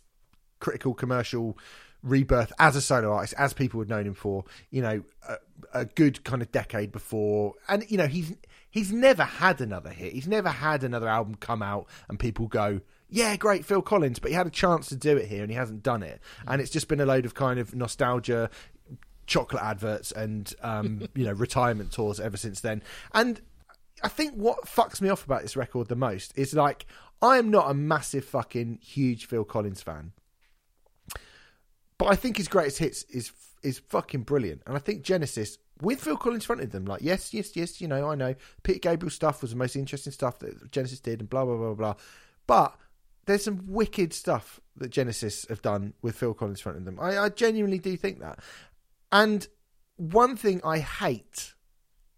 B: critical commercial rebirth as a solo artist, as people had known him for, you know, a, a good kind of decade before. And, you know, he's he's never had another hit. He's never had another album come out and people go, yeah, great, Phil Collins, but he had a chance to do it here and he hasn't done it. And it's just been a load of kind of nostalgia, chocolate adverts and, um, you know, retirement tours ever since then. And I think what fucks me off about this record the most is like, I am not a massive fucking huge Phil Collins fan but I think his greatest hits is is fucking brilliant, and I think Genesis with Phil Collins fronted them, like yes, yes, yes, you know, I know Peter Gabriel stuff was the most interesting stuff that Genesis did, and blah blah blah blah. But there's some wicked stuff that Genesis have done with Phil Collins fronting them. I, I genuinely do think that. And one thing I hate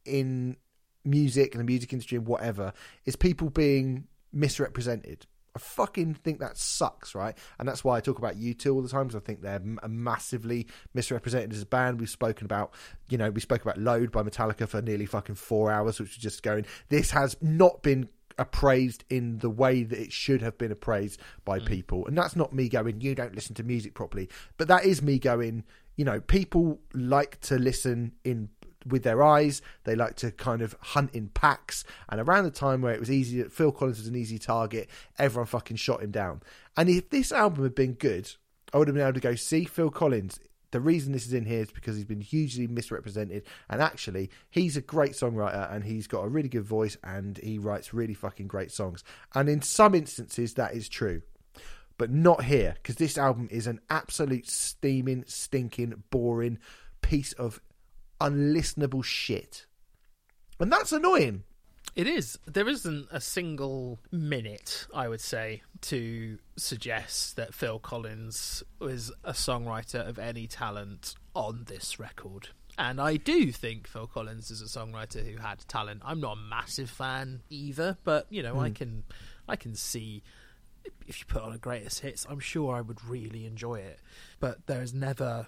B: in music and the music industry and whatever is people being misrepresented. I fucking think that sucks, right? And that's why I talk about U2 all the time because I think they're m- massively misrepresented as a band. We've spoken about, you know, we spoke about Load by Metallica for nearly fucking four hours, which was just going, this has not been appraised in the way that it should have been appraised by mm. people. And that's not me going, you don't listen to music properly. But that is me going, you know, people like to listen in with their eyes. They like to kind of hunt in packs. And around the time where it was easy, Phil Collins was an easy target, everyone fucking shot him down. And if this album had been good, I would have been able to go, see, Phil Collins the reason this is in here is because he's been hugely misrepresented. And actually, he's a great songwriter and he's got a really good voice and he writes really fucking great songs. And in some instances, that is true. But not here, because this album is an absolute steaming, stinking, boring piece of unlistenable shit. And that's annoying.
C: It is. There isn't a single minute, I would say, to suggest that Phil Collins was a songwriter of any talent on this record. And I do think Phil Collins is a songwriter who had talent. I'm not a massive fan either, but you know, I hmm. can I can see if you put on a greatest hits, I'm sure I would really enjoy it. But there's never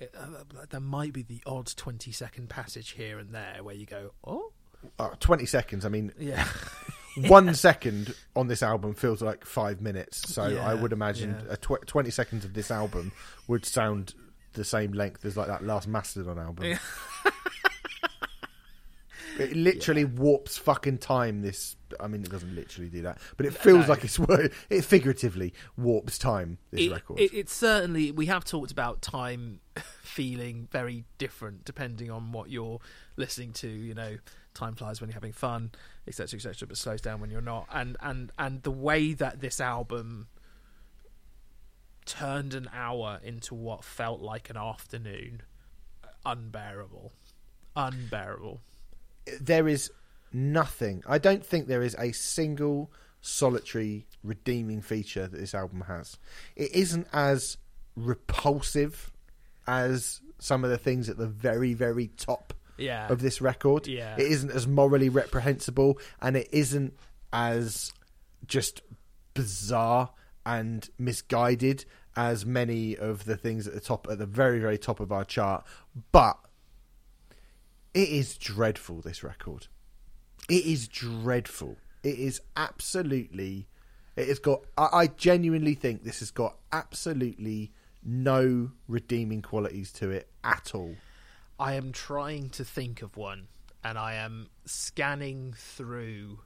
C: uh, there might be the odd 20 second passage here and there where you go, "Oh,
B: Uh, 20 seconds. I mean,
C: yeah."
B: one second on this album feels like five minutes. So
C: Yeah,
B: I would imagine
C: yeah.
B: a tw- 20 seconds of this album would sound the same length as like that last Mastodon album. it literally warps fucking time. This, I mean, it doesn't literally do that, but it feels
C: No.
B: like it's it figuratively warps time. This
C: it,
B: record.
C: It, it's certainly we have talked about time feeling very different depending on what you're listening to. You know, time flies when you're having fun, etc., etc., but slows down when you're not. And and and the way that this album turned an hour into what felt like an afternoon, unbearable, unbearable.
B: There is nothing. I don't think there is a single solitary redeeming feature that this album has. It isn't as repulsive as some of the things at the very, very top
C: Yeah.
B: of this record.
C: Yeah.
B: It isn't as morally reprehensible and it isn't as just bizarre and misguided as many of the things at the top at the very, very top of our chart. But it is dreadful, this record. It is dreadful. It is absolutely it has got I, I genuinely think this has got absolutely no redeeming qualities to it at all.
C: I am trying to think of one, and I am scanning through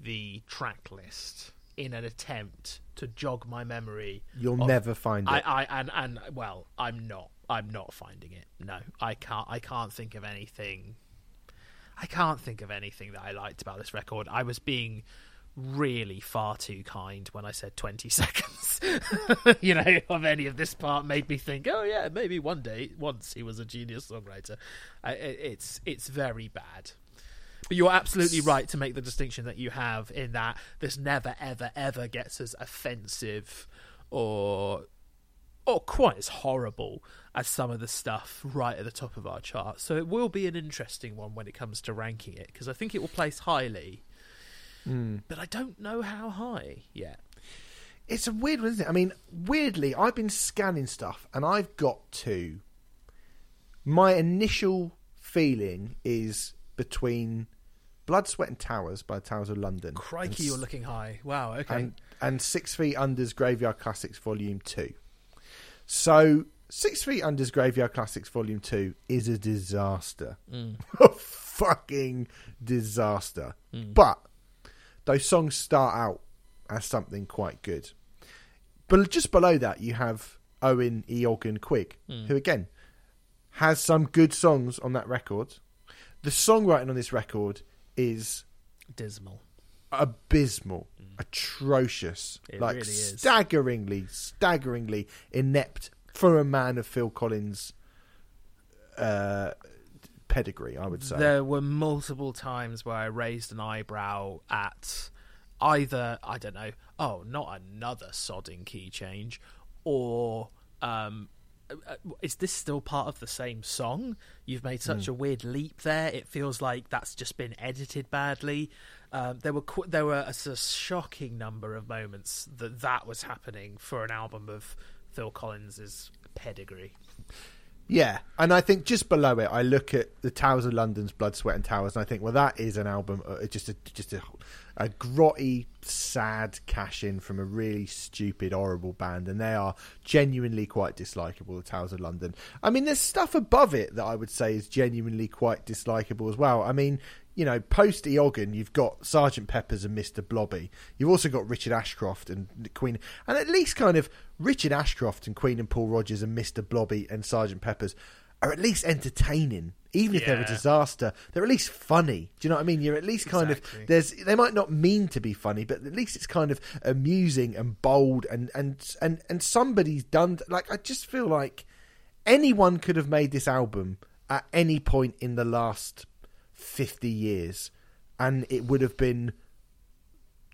C: the track list in an attempt to jog my memory.
B: You'll
C: of-
B: never find it.
C: I, I and and well, I'm not. I'm not finding it. No, I can't. I can't think of anything. I can't think of anything that I liked about this record. I was being really far too kind when I said 20 seconds. you know, of any of this part made me think, oh yeah, maybe one day, once he was a genius songwriter. I, it's it's very bad. But you're absolutely right to make the distinction that you have in that this never, ever, ever gets as offensive or or quite as horrible as some of the stuff right at the top of our chart. So it will be an interesting one when it comes to ranking it because I think it will place highly, hmm. but I don't know how high yet.
B: It's a weird one, isn't it? I mean, weirdly, I've been scanning stuff and I've got to. My initial feeling is between Blood, Sweat and Towers by Towers of London.
C: Crikey,
B: and,
C: you're looking high. Wow. Okay.
B: and, and Six Feet Under's Graveyard Classics Volume 2. So, Six Feet Under's Graveyard Classics Volume 2 is a disaster. Mm. A fucking disaster. Mm. But those songs start out as something quite good. But just below that, you have Owen Eoghan Quigg, mm. who again has some good songs on that record. The songwriting on this record is
C: Dismal.
B: abysmal, atrocious,
C: It
B: like
C: really
B: staggeringly, staggeringly inept for a man of Phil Collins' uh, pedigree. I would say.
C: There were multiple times where I raised an eyebrow at either I don't know, oh, not another sodding key change, or um, is this still part of the same song? You've made such
B: Hmm.
C: a weird leap there. It feels like that's just been edited badly. Um, there were qu- there were a, s- shocking number of moments that that was happening for an album of Phil Collins's pedigree.
B: Yeah, and I think just below it, I look at the Towers of London's Blood, Sweat, and Towers, and I think, well, that is an album, uh, just a just a, a grotty, sad cash in from a really stupid, horrible band, and they are genuinely quite dislikable. The Towers of London. I mean, there's stuff above it that I would say is genuinely quite dislikable as well. I mean, you know, post Eoghan, you've got Sergeant Pepper's and Mr. Blobby. You've also got Richard Ashcroft and Queen, and at least kind of Richard Ashcroft and Queen and Paul Rodgers and Mr. Blobby and Sergeant Pepper's are at least entertaining. Even if they're a disaster, they're at least funny. Do you know what I mean? You're at least kind
C: Exactly.
B: of there's. They might not mean to be funny, but at least it's kind of amusing and bold and and and and somebody's done. Like I just feel like anyone could have made this album at any point in the last 50 years and it would have been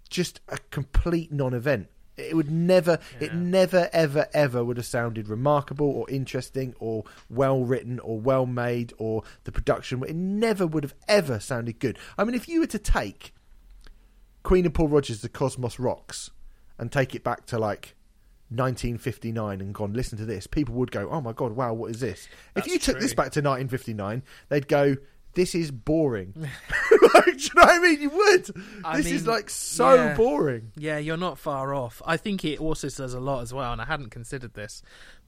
B: just a complete non-event it would never it never ever ever would have sounded remarkable or interesting or well written or well made or the production it never would have ever sounded good. I mean if you were to take queen and paul rodgers the cosmos rocks and take it back to like 1959 and gone listen to this people would go oh my god wow what is this? If
C: That's
B: you took this back to 1959 they'd go this is boring like, do you know what i mean you would
C: I
B: this is like so
C: yeah.
B: boring
C: Yeah, you're not far off. I think it also says a lot as well, and I hadn't considered this,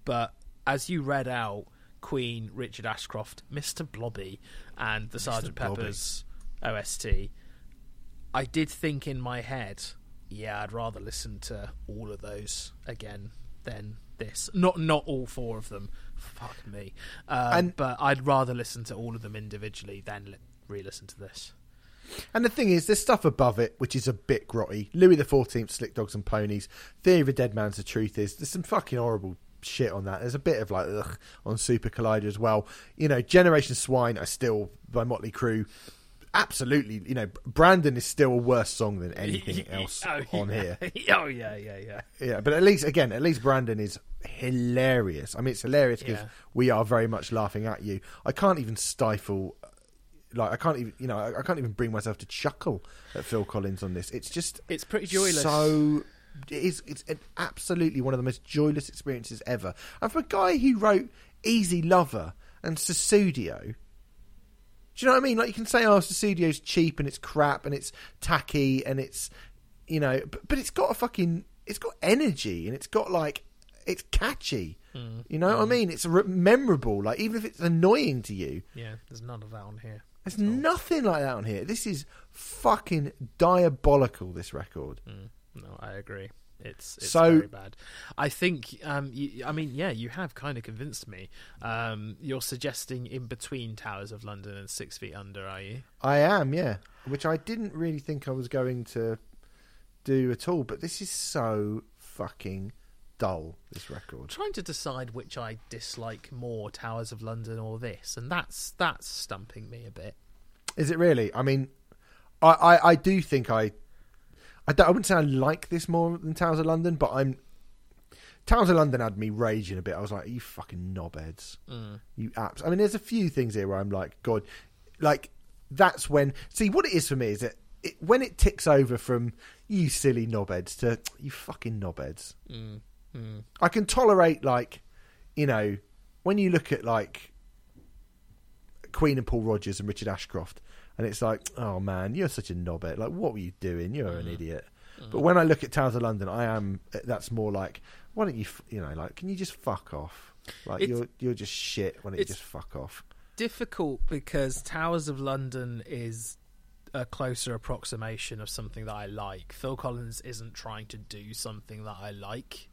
C: but as you read out Queen, Richard Ashcroft, Mr. Blobby, and the Sergeant
B: Blobby.
C: Pepper's OST, I did think in my head, yeah, I'd rather listen to all of those again than this. Not not all four of them. Fuck me. Um,
B: And-
C: but I'd rather listen to all of them individually than li- re-listen to this.
B: And the thing is, there's stuff above it which is a bit grotty. Louis the Fourteenth, Slick Dogs and Ponies, Theory of a Dead Man's The Truth Is. There's some fucking horrible shit on that. There's a bit of like ugh on Super Collider as well. You know, Generation Swine are still by Motley Crue. Absolutely, you know, Brandon is still a worse song than anything oh, else
C: Oh,
B: on
C: yeah.
B: here.
C: oh yeah, yeah, yeah.
B: Yeah, but at least again, at least Brandon is hilarious. I mean, it's hilarious because
C: Yeah.
B: we are very much laughing at you. I can't even stifle, like I can't even, you know, I, I can't even bring myself to chuckle at Phil Collins on this. It's just
C: It's pretty joyless.
B: So it is. It's an, absolutely one of the most joyless experiences ever. And for a guy who wrote Easy Lover and Sussudio. Do you know what I mean? Like you can say, "Oh, Sussudio's cheap and it's crap and it's tacky and it's, you know," but, but it's got a fucking, it's got energy and it's got like, it's catchy. Mm. You know what I mm. mean? It's re- memorable. Like even if it's annoying to you,
C: Yeah, there's none of that on here.
B: there's nothing like that on here. This is fucking diabolical. This record. Mm.
C: No, I agree. It's, it's
B: So-
C: very bad. I think. Um, you, I mean, yeah, you have kind of convinced me. Um, you're suggesting in between Towers of London and Six Feet Under, are you?
B: I am, yeah. Which I didn't really think I was going to do at all. But this is so fucking dull. This record.
C: trying to decide which I dislike more, Towers of London or this, and that's that's stumping me a bit.
B: Is it really? I mean, I, I, I do think I, I, I wouldn't say I like this more than Towers of London, but I'm. Towers of London had me raging a bit. I was like, "You fucking knobheads, mm. you apps." I mean, there's a few things here where I'm like, "God," like that's when. See, what it is for me is that it, when it ticks over from "you silly knobheads" to "you fucking knobheads," mm, mm. I can tolerate like, you know, when you look at like Queen and Paul Rodgers and Richard Ashcroft, and it's like, oh man, you're such a knobhead. Like, what were you doing? You're
C: Mm.
B: an idiot. But when I look at Towers of London, I am. That's more like, why don't you, you know, like, can you just fuck off? Like,
C: It's-
B: you're you're just shit. Why don't you just fuck off?
C: difficult because Towers of London is a closer approximation of something that I like. Phil Collins isn't trying to do something that I like,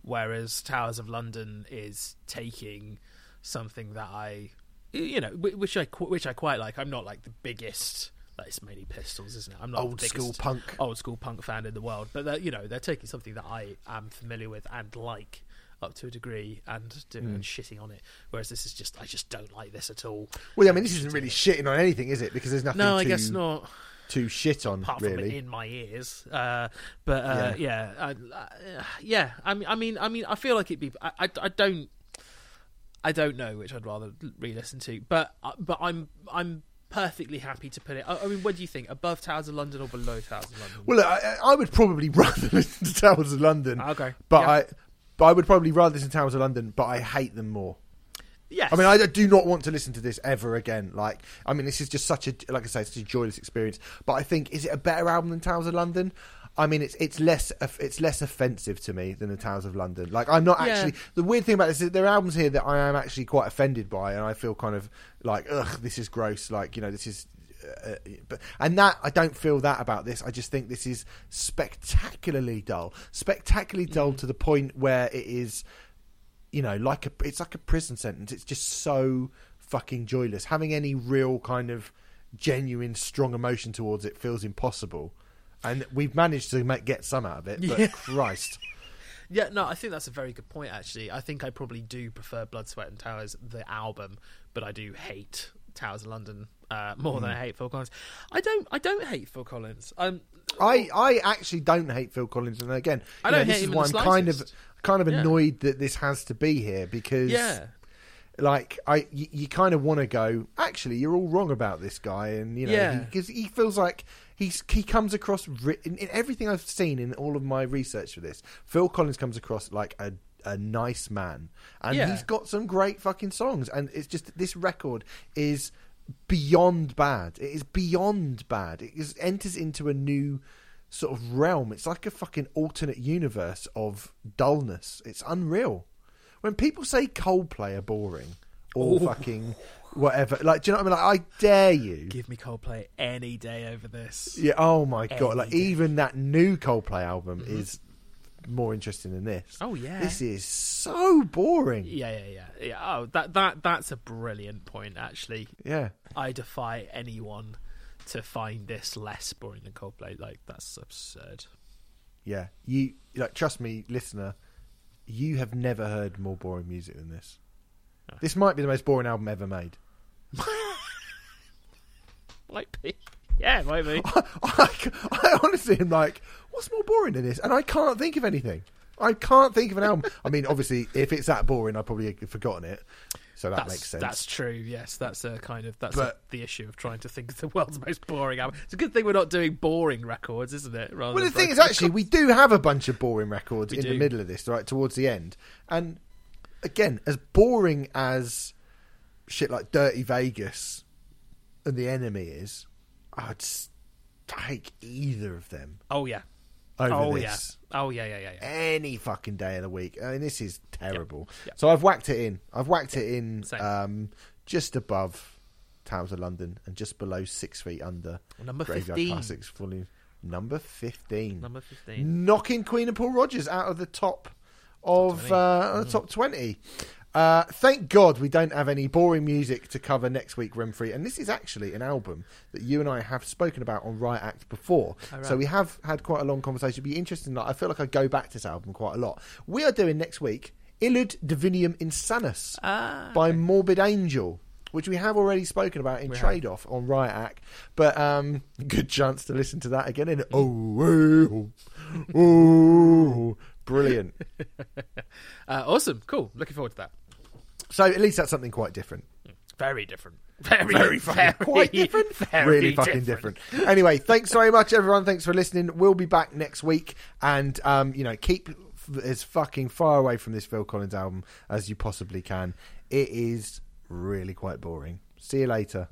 C: whereas Towers of London is taking something that I, you know, which I which I quite like. I'm not like the biggest. Like it's mainly Pistols, isn't it? I'm not
B: Old
C: the
B: school punk.
C: old school punk fan in the world, but they're, you know they're taking something that I am familiar with and like up to a degree and doing and shitting on it. Whereas this is just I just don't like this at all.
B: Well, I mean, this isn't really shitting on anything, is it? Because there's nothing.
C: No, I
B: to,
C: guess not.
B: To shit on,
C: Apart
B: really.
C: from in my ears, uh, but uh, yeah, I, uh, yeah. I mean, I mean, I mean, I feel like it'd be. I, I, I don't. I don't know which I'd rather re-listen to, but uh, but I'm I'm perfectly happy to put it. I, I mean, what do you think? Above Towers of London or below Towers of London?
B: Well, I, I would probably rather listen to Towers of London.
C: Okay,
B: but
C: yeah.
B: I, but I would probably rather listen to Towers of London. But I hate them more.
C: yes.
B: I mean, I do not want to listen to this ever again. Like, I mean, this is just such a, like I say, such a joyless experience. But I think, is it a better album than Towers of London? I mean, it's it's less it's less offensive to me than the Towers of London. Like, I'm not
C: Yeah.
B: actually. The weird thing about this is there are albums here that I am actually quite offended by, and I feel kind of like, ugh, this is gross. Like, you know, this is uh, but and that I don't feel that about this. I just think this is spectacularly dull, spectacularly dull to the point where it is, you know, like a it's like a prison sentence. It's just so fucking joyless. Having any real kind of genuine strong emotion towards it feels impossible. And we've managed to make, get some out of it, but
C: Yeah.
B: Christ.
C: Yeah, no, I think that's a very good point. Actually, I think I probably do prefer Blood, Sweat, and Towers the album, but I do hate Towers of London uh, more
B: Hmm.
C: than I hate Phil Collins. I don't. I don't hate Phil Collins. Um,
B: I, I actually don't hate Phil Collins, and again,
C: I don't
B: this
C: hate
B: is
C: him
B: why I'm kind of kind of
C: Yeah.
B: annoyed that this has to be here because
C: yeah,
B: like I you, you kind of want to go actually you're all wrong about this guy and you know
C: Yeah.
B: because he, feels like he's he comes across ri- in, in everything I've seen in all of my research for this Phil Collins comes across like a a nice man. And
C: Yeah.
B: he's got some great fucking songs. And it's just this record is beyond bad. It is beyond bad. It is, enters into a new sort of realm. It's like a fucking alternate universe of dullness. It's unreal. When people say Coldplay are boring or
C: Ooh.
B: fucking whatever, like, do you know what I mean? Like, I dare you.
C: give me Coldplay any day over this.
B: Yeah. Oh my god! Like,
C: day.
B: even that new Coldplay album mm-hmm. is more interesting than this.
C: Oh, yeah.
B: This is so boring.
C: Yeah, yeah, yeah, yeah. Oh, that that that's a brilliant point. Actually,
B: Yeah.
C: I defy anyone to find this less boring than Coldplay. Like that's absurd.
B: Yeah. You like trust me, listener. You have never heard more boring music than this. This might be the most boring album ever made.
C: Might be. Yeah, might be.
B: I, I honestly am like, what's more boring than this? And I can't think of anything. I can't think of an album. I mean, obviously, if it's that boring, I probably have forgotten it. So that
C: that's,
B: makes sense.
C: That's true. Yes, that's a kind of that's
B: But-
C: a, the issue of trying to think of the world's most boring album. It's a good thing we're not doing boring records, isn't it? Rather
B: Well, the thing is, actually, we do have a bunch of boring records
C: We
B: in the middle of this, right towards the end. And again, as boring as shit like Dirty Vegas and The Enemy is, I'd take either of them
C: Oh yeah.
B: over
C: oh
B: this.
C: yeah. Oh yeah. Yeah. Yeah. yeah.
B: any fucking day of the week. I mean, this is terrible.
C: Yeah.
B: So I've whacked it in. I've whacked it in um, just above Towers of London and just below Six Feet Under.
C: Number
B: Graveyard
C: 15.
B: Classics volume number fifteen.
C: Number fifteen.
B: knocking Queen and Paul Rodgers out of the top of
C: 20.
B: uh, the top twenty. Uh, thank God we don't have any boring music to cover next week, Remfrey. And this is actually an album that you and I have spoken about on Riot Act before.
C: Oh, right.
B: So we have had quite a long conversation. It'd be interesting. Like, I feel like I go back to this album quite a lot. We are doing next week Illud Divinum Insanus
C: Ah,
B: by Morbid Angel. Which we have already spoken about in
C: We have.
B: Trade Off on Riot Act, but um, good chance to listen to that again. In oh, oh, oh, brilliant!
C: Uh, awesome. Cool. Looking forward to that.
B: So at least that's something quite different.
C: Very different. Very,
B: Very fucking quite different.
C: very
B: really fucking different. Anyway, thanks very much, everyone. Thanks for listening. We'll be back next week, and um, you know, keep as fucking far away from this Phil Collins album as you possibly can. It is really quite boring. See you later.